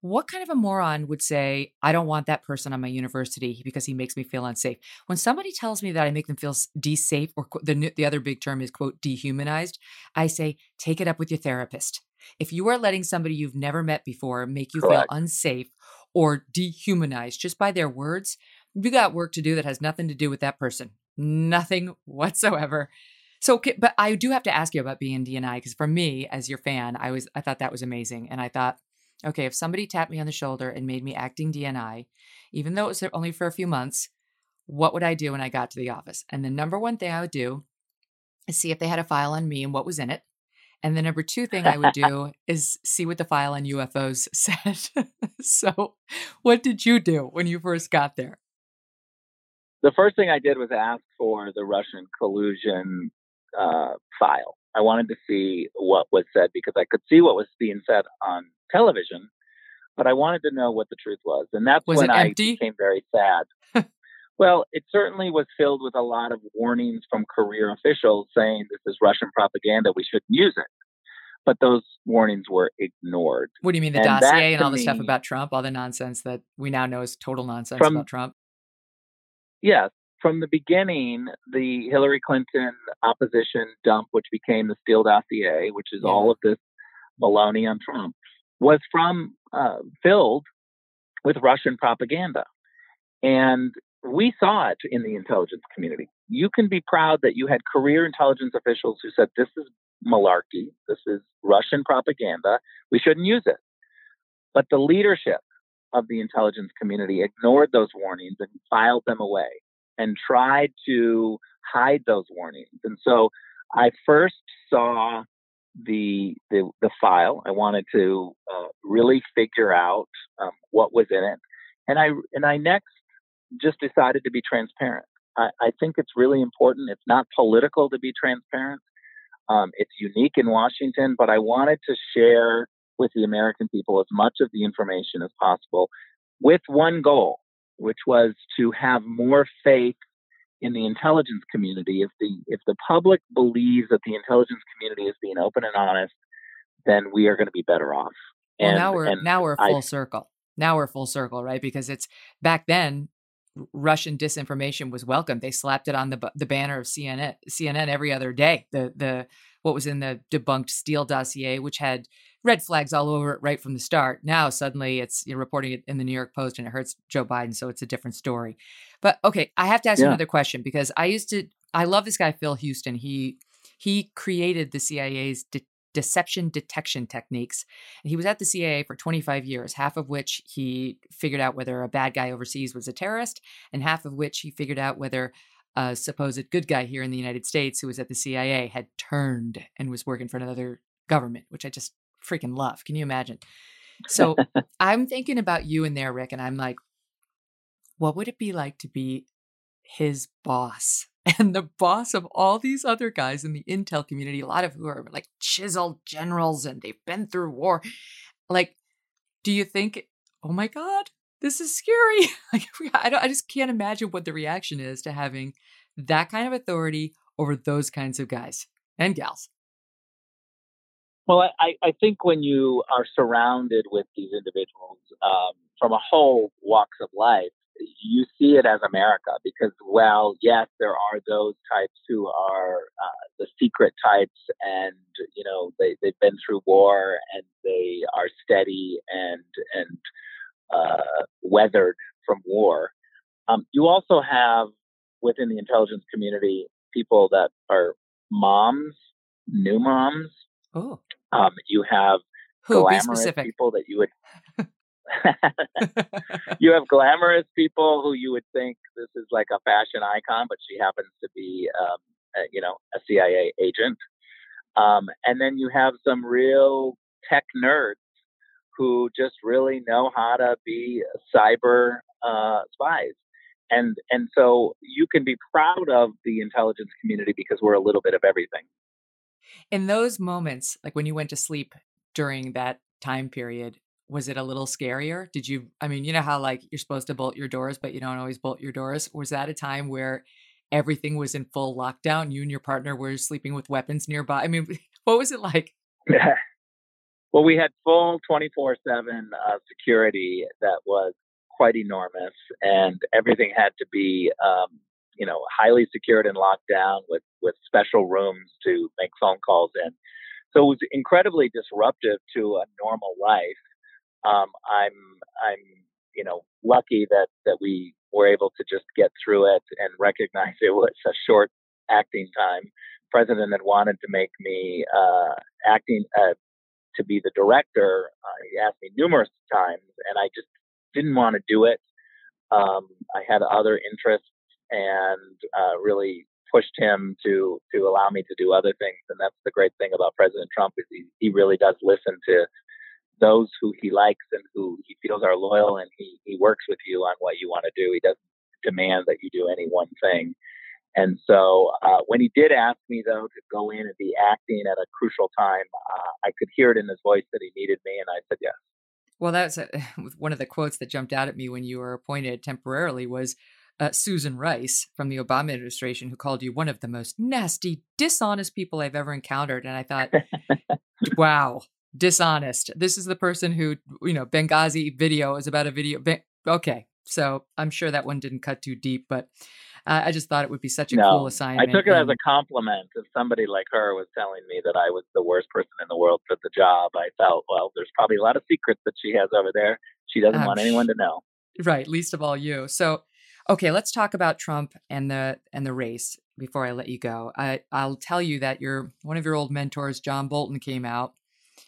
[SPEAKER 1] What kind of a moron would say, I don't want that person on my university because he makes me feel unsafe? When somebody tells me that I make them feel de-safe, or the, the other big term is, quote, dehumanized, I say, take it up with your therapist. If you are letting somebody you've never met before make you Correct. feel unsafe or dehumanized just by their words, you got work to do that has nothing to do with that person. Nothing whatsoever. So, but I do have to ask you about being DNI because for me, as your fan, I was I thought that was amazing, and I thought, okay, if somebody tapped me on the shoulder and made me acting DNI, even though it was only for a few months, what would I do when I got to the office? And the number one thing I would do is see if they had a file on me and what was in it. And the number two thing I would do is see what the file on UFOs said. so, what did you do when you first got there?
[SPEAKER 2] The first thing I did was ask for the Russian collusion uh, file. I wanted to see what was said because I could see what was being said on television, but I wanted to know what the truth was. And that's
[SPEAKER 1] was
[SPEAKER 2] when
[SPEAKER 1] I empty?
[SPEAKER 2] became very sad. well, it certainly was filled with a lot of warnings from career officials saying this is Russian propaganda, we shouldn't use it. But those warnings were ignored.
[SPEAKER 1] What do you mean, the and dossier and all the me, stuff about Trump, all the nonsense that we now know is total nonsense from, about Trump?
[SPEAKER 2] Yes, from the beginning, the Hillary Clinton opposition dump, which became the Steele dossier, which is all of this baloney on Trump, was from uh, filled with Russian propaganda, and we saw it in the intelligence community. You can be proud that you had career intelligence officials who said this is malarkey, this is Russian propaganda, we shouldn't use it. But the leadership of the intelligence community ignored those warnings and filed them away and tried to hide those warnings. And so I first saw the the, the file. I wanted to uh, really figure out um, what was in it, and I and I next just decided to be transparent. I, I think it's really important. It's not political to be transparent. Um, it's unique in Washington, but I wanted to share with the American people as much of the information as possible, with one goal, which was to have more faith in the intelligence community. If the if the public believes that the intelligence community is being open and honest, then we are going to be better off.
[SPEAKER 1] And, well, now we're now we're full I, circle. Now we're full circle, right? Because it's back then Russian disinformation was welcome. They slapped it on the the banner of CNN CNN every other day. The the what was in the debunked Steele dossier, which had red flags all over it right from the start. Now suddenly it's you're reporting it in the New York Post and it hurts Joe Biden, so it's a different story. But okay, I have to ask yeah. you another question because I used to I love this guy Phil Houston. He he created the CIA's de- deception detection techniques. And he was at the CIA for 25 years, half of which he figured out whether a bad guy overseas was a terrorist, and half of which he figured out whether a supposed good guy here in the United States who was at the CIA had turned and was working for another government, which I just freaking love. Can you imagine? So I'm thinking about you in there, Ric, and I'm like, what would it be like to be his boss? And the boss of all these other guys in the intel community, a lot of who are like chiseled generals and they've been through war. Like, do you think, oh my God, this is scary? Like, I, I just can't imagine what the reaction is to having that kind of authority over those kinds of guys and gals.
[SPEAKER 2] Well, I, I think when you are surrounded with these individuals um, from a whole walks of life, you see it as America because, well, yes, there are those types who are uh, the secret types and, you know, they, they've been through war and they are steady and, and uh, weathered from war. Um, you also have within the intelligence community people that are moms, new moms.
[SPEAKER 1] Oh.
[SPEAKER 2] Um, you have
[SPEAKER 1] Who,
[SPEAKER 2] glamorous people that you would you have glamorous people who you would think this is like a fashion icon, but she happens to be, um, a, you know, a CIA agent. Um, and then you have some real tech nerds who just really know how to be cyber uh, spies. And and so you can be proud of the intelligence community because we're a little bit of everything.
[SPEAKER 1] In those moments, like when you went to sleep during that time period, was it a little scarier? Did you, I mean, you know how like you're supposed to bolt your doors, but you don't always bolt your doors? Was that a time where everything was in full lockdown? You and your partner were sleeping with weapons nearby? I mean, what was it like?
[SPEAKER 2] well, we had full 24 7 uh, security that was quite enormous, and everything had to be, um, you know, highly secured and locked down with, with special rooms to make phone calls in. So it was incredibly disruptive to a normal life um, I'm I'm you know lucky that that we were able to just get through it and recognize it was a short acting time. President had wanted to make me uh, acting uh, to be the director. Uh, he asked me numerous times, and I just didn't want to do it. Um, I had other interests, and uh, really pushed him to to allow me to do other things. And that's the great thing about President Trump is he, he really does listen to those who he likes and who he feels are loyal, and he, he works with you on what you want to do. He doesn't demand that you do any one thing. And so uh, when he did ask me, though, to go in and be acting at a crucial time, uh, I could hear it in his voice that he needed me, and I said yes.
[SPEAKER 1] Well, that's a, one of the quotes that jumped out at me when you were appointed temporarily was uh, Susan Rice from the Obama administration, who called you one of the most nasty, dishonest people I've ever encountered. And I thought, wow, dishonest. This is the person who, you know, Benghazi video is about a video. Okay. So I'm sure that one didn't cut too deep, but uh, I just thought it would be such a
[SPEAKER 2] no,
[SPEAKER 1] cool assignment.
[SPEAKER 2] I took it and, as a compliment. If somebody like her was telling me that I was the worst person in the world for the job, I felt, well, there's probably a lot of secrets that she has over there. She doesn't want anyone to know.
[SPEAKER 1] Right. Least of all you. So, okay, let's talk about Trump and the and the race before I let you go. I, I'll tell you that your one of your old mentors, John Bolton, came out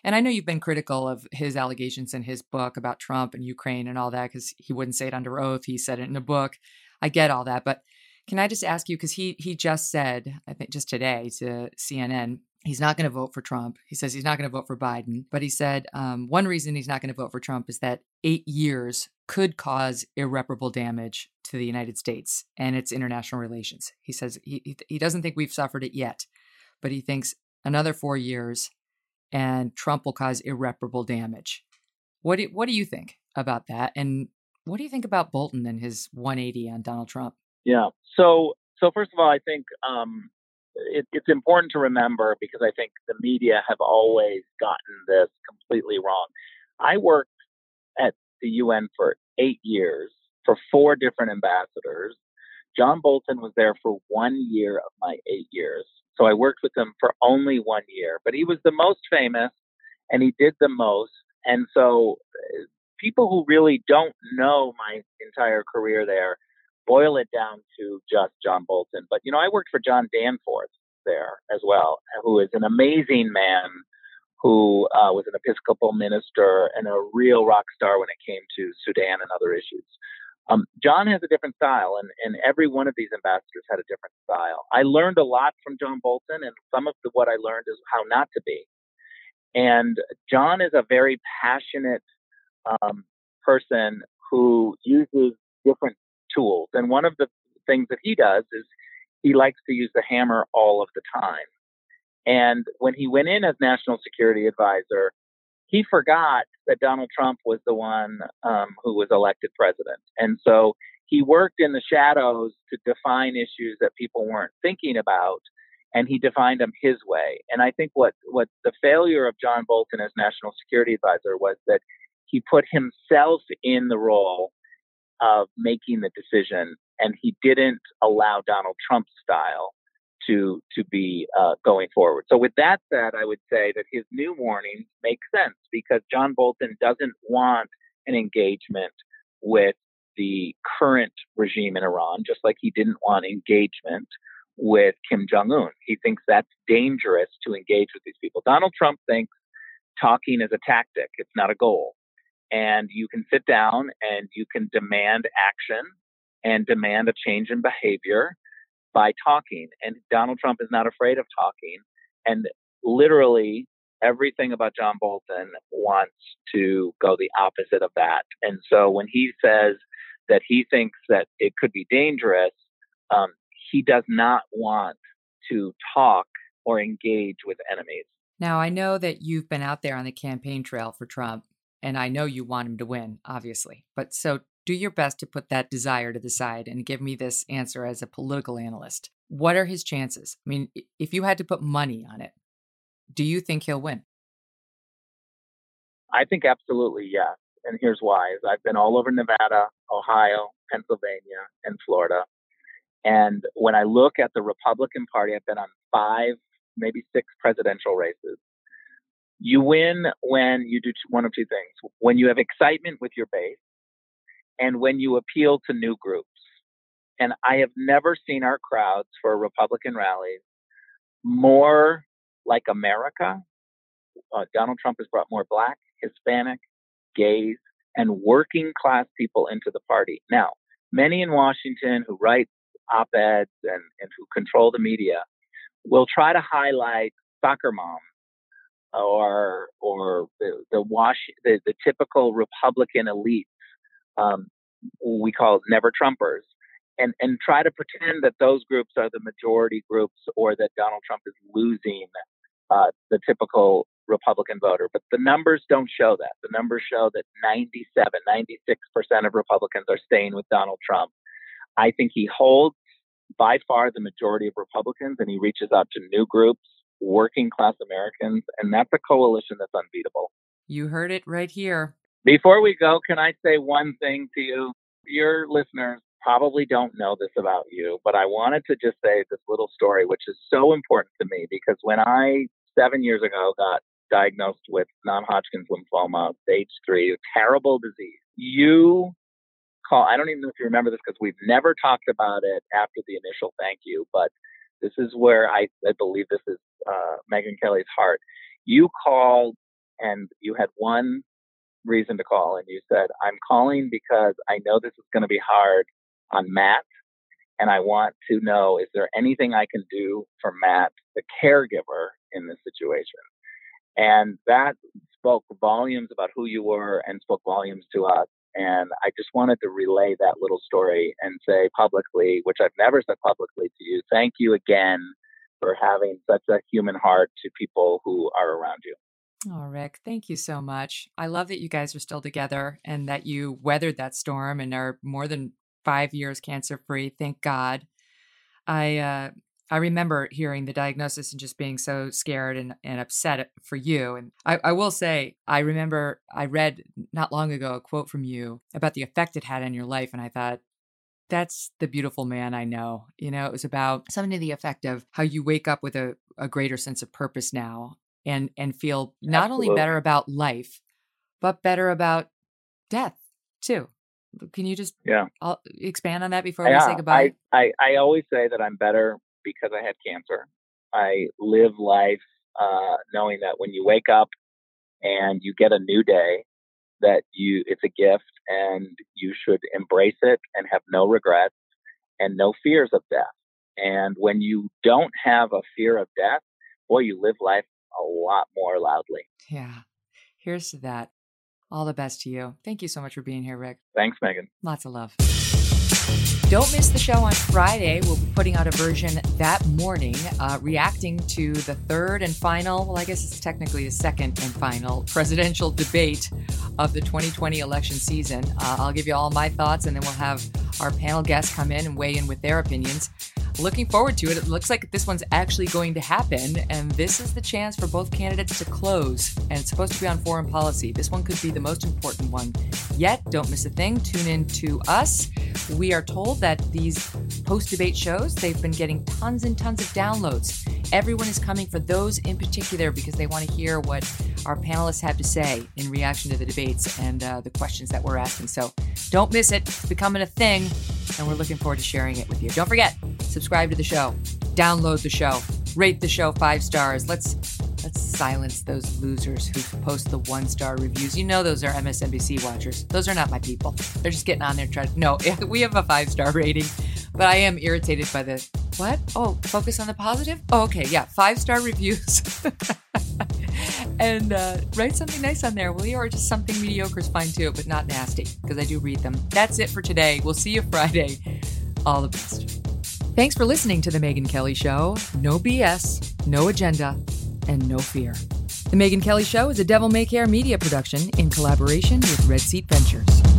[SPEAKER 1] and I know you've been critical of his allegations in his book about Trump and Ukraine and all that because he wouldn't say it under oath. He said it in a book. I get all that, but can I just ask you because he he just said I think just today to CNN he's not going to vote for Trump. He says he's not going to vote for Biden, but he said um, one reason he's not going to vote for Trump is that eight years could cause irreparable damage to the United States and its international relations. He says he he doesn't think we've suffered it yet, but he thinks another four years and Trump will cause irreparable damage. What do, what do you think about that? And what do you think about Bolton and his 180 on Donald Trump?
[SPEAKER 2] Yeah. So, so first of all, I think um, it, it's important to remember because I think the media have always gotten this completely wrong. I worked at the UN for eight years for four different ambassadors. John Bolton was there for one year of my eight years. So I worked with him for only one year, but he was the most famous and he did the most. And so uh, people who really don't know my entire career there boil it down to just John Bolton. But, you know, I worked for John Danforth there as well, who is an amazing man who uh, was an Episcopal minister and a real rock star when it came to Sudan and other issues. Um, John has a different style, and, and every one of these ambassadors had a different style. I learned a lot from John Bolton, and some of the, what I learned is how not to be. And John is a very passionate um, person who uses different tools. And one of the things that he does is he likes to use the hammer all of the time. And when he went in as national security advisor, he forgot that Donald Trump was the one um, who was elected president. And so he worked in the shadows to define issues that people weren't thinking about, and he defined them his way. And I think what, what the failure of John Bolton as national security advisor was that he put himself in the role of making the decision, and he didn't allow Donald Trump's style to to be uh, going forward. So with that said, I would say that his new warnings make sense because John Bolton doesn't want an engagement with the current regime in Iran, just like he didn't want engagement with Kim Jong Un. He thinks that's dangerous to engage with these people. Donald Trump thinks talking is a tactic; it's not a goal. And you can sit down and you can demand action and demand a change in behavior by talking. And Donald Trump is not afraid of talking. And literally everything about John Bolton wants to go the opposite of that. And so when he says that he thinks that it could be dangerous, um, he does not want to talk or engage with enemies.
[SPEAKER 1] Now, I know that you've been out there on the campaign trail for Trump And I know you want him to win, obviously. But so do your best to put that desire to the side and give me this answer as a political analyst. What are his chances? I mean, if you had to put money on it, do you think he'll win?
[SPEAKER 2] I think absolutely yes. And here's why. I've been all over Nevada, Ohio, Pennsylvania, and Florida. And when I look at the Republican Party, I've been on five, maybe six presidential races. You win when you do one of two things. When you have excitement with your base and when you appeal to new groups. And I have never seen our crowds for Republican rallies more like America. Uh, Donald Trump has brought more black, Hispanic, gays, and working class people into the party. Now, many in Washington who write op eds and, and who control the media will try to highlight soccer moms or or the the wash the, the typical Republican elite um, we call it never Trumpers and and try to pretend that those groups are the majority groups or that Donald Trump is losing uh, the typical Republican voter. But the numbers don't show that. The numbers show that 97, 96% of Republicans are staying with Donald Trump. I think he holds by far the majority of Republicans and he reaches out to new groups, working class Americans, and that's a coalition that's unbeatable.
[SPEAKER 1] You heard it right here.
[SPEAKER 2] Before we go, can I say one thing to you? Your listeners probably don't know this about you, but I wanted to just say this little story, which is so important to me because when I, seven years ago, got diagnosed with non Hodgkin's lymphoma, stage three, terrible disease, you call, I don't even know if you remember this because we've never talked about it after the initial thank you, but this is where I, I believe this is uh, Megyn Kelly's heart. You called and you had one reason to call and you said, I'm calling because I know this is going to be hard on Matt. And I want to know is there anything I can do for Matt, the caregiver, in this situation? And that spoke volumes about who you were and spoke volumes to us. And I just wanted to relay that little story and say publicly, which I've never said publicly to you, thank you again for having such a human heart to people who are around you.
[SPEAKER 1] Oh, Ric, thank you so much. I love that you guys are still together and that you weathered that storm and are more than five years cancer free. Thank God. I uh, I remember hearing the diagnosis and just being so scared and, and upset for you. And I, I will say, I remember I read not long ago a quote from you about the effect it had on your life. And I thought, that's the beautiful man I know. You know, it was about something to the effect of how you wake up with a, a greater sense of purpose now and and feel not Absolutely. only better about life, but better about death too. Can you just
[SPEAKER 2] yeah
[SPEAKER 1] I'll expand on that before yeah, we say goodbye?
[SPEAKER 2] I, I, I always say that I'm better because I had cancer. I live life uh, knowing that when you wake up and you get a new day, that you it's a gift and you should embrace it and have no regrets and no fears of death. And when you don't have a fear of death, boy, you live life a lot more loudly.
[SPEAKER 1] Yeah. Here's to that. All the best to you. Thank you so much for being here, Ric.
[SPEAKER 2] Thanks, Megyn.
[SPEAKER 1] Lots of love. Don't miss the show on Friday. We'll be putting out a version that morning, uh, reacting to the third and final, well, I guess it's technically the second and final presidential debate of the 2020 election season. Uh, I'll give you all my thoughts, and then we'll have our panel guests come in and weigh in with their opinions looking forward to it. It looks like this one's actually going to happen, and this is the chance for both candidates to close. And it's supposed to be on foreign policy. This one could be the most important one yet. Don't miss a thing. Tune in to us. We are told that these post debate shows they've been getting tons and tons of downloads. Everyone is coming for those in particular because they want to hear what our panelists have to say in reaction to the debates and uh, the questions that we're asking. So don't miss it. It's becoming a thing, and we're looking forward to sharing it with you. Don't forget, subscribe to the show, download the show, rate the show five stars. Let's let's silence those losers who post the one star reviews. You know those are MSNBC watchers. Those are not my people. They're just getting on there trying. No, we have a five star rating, but I am irritated by the what? Oh, focus on the positive. Oh, okay, yeah, five star reviews. and uh, write something nice on there, will you? Or just something mediocre is fine too, but not nasty, because I do read them. That's it for today. We'll see you Friday. All the best. Thanks for listening to The Megyn Kelly Show. No BS, no agenda, and no fear. The Megyn Kelly Show is a Devil May Care media production in collaboration with Red Seat Ventures.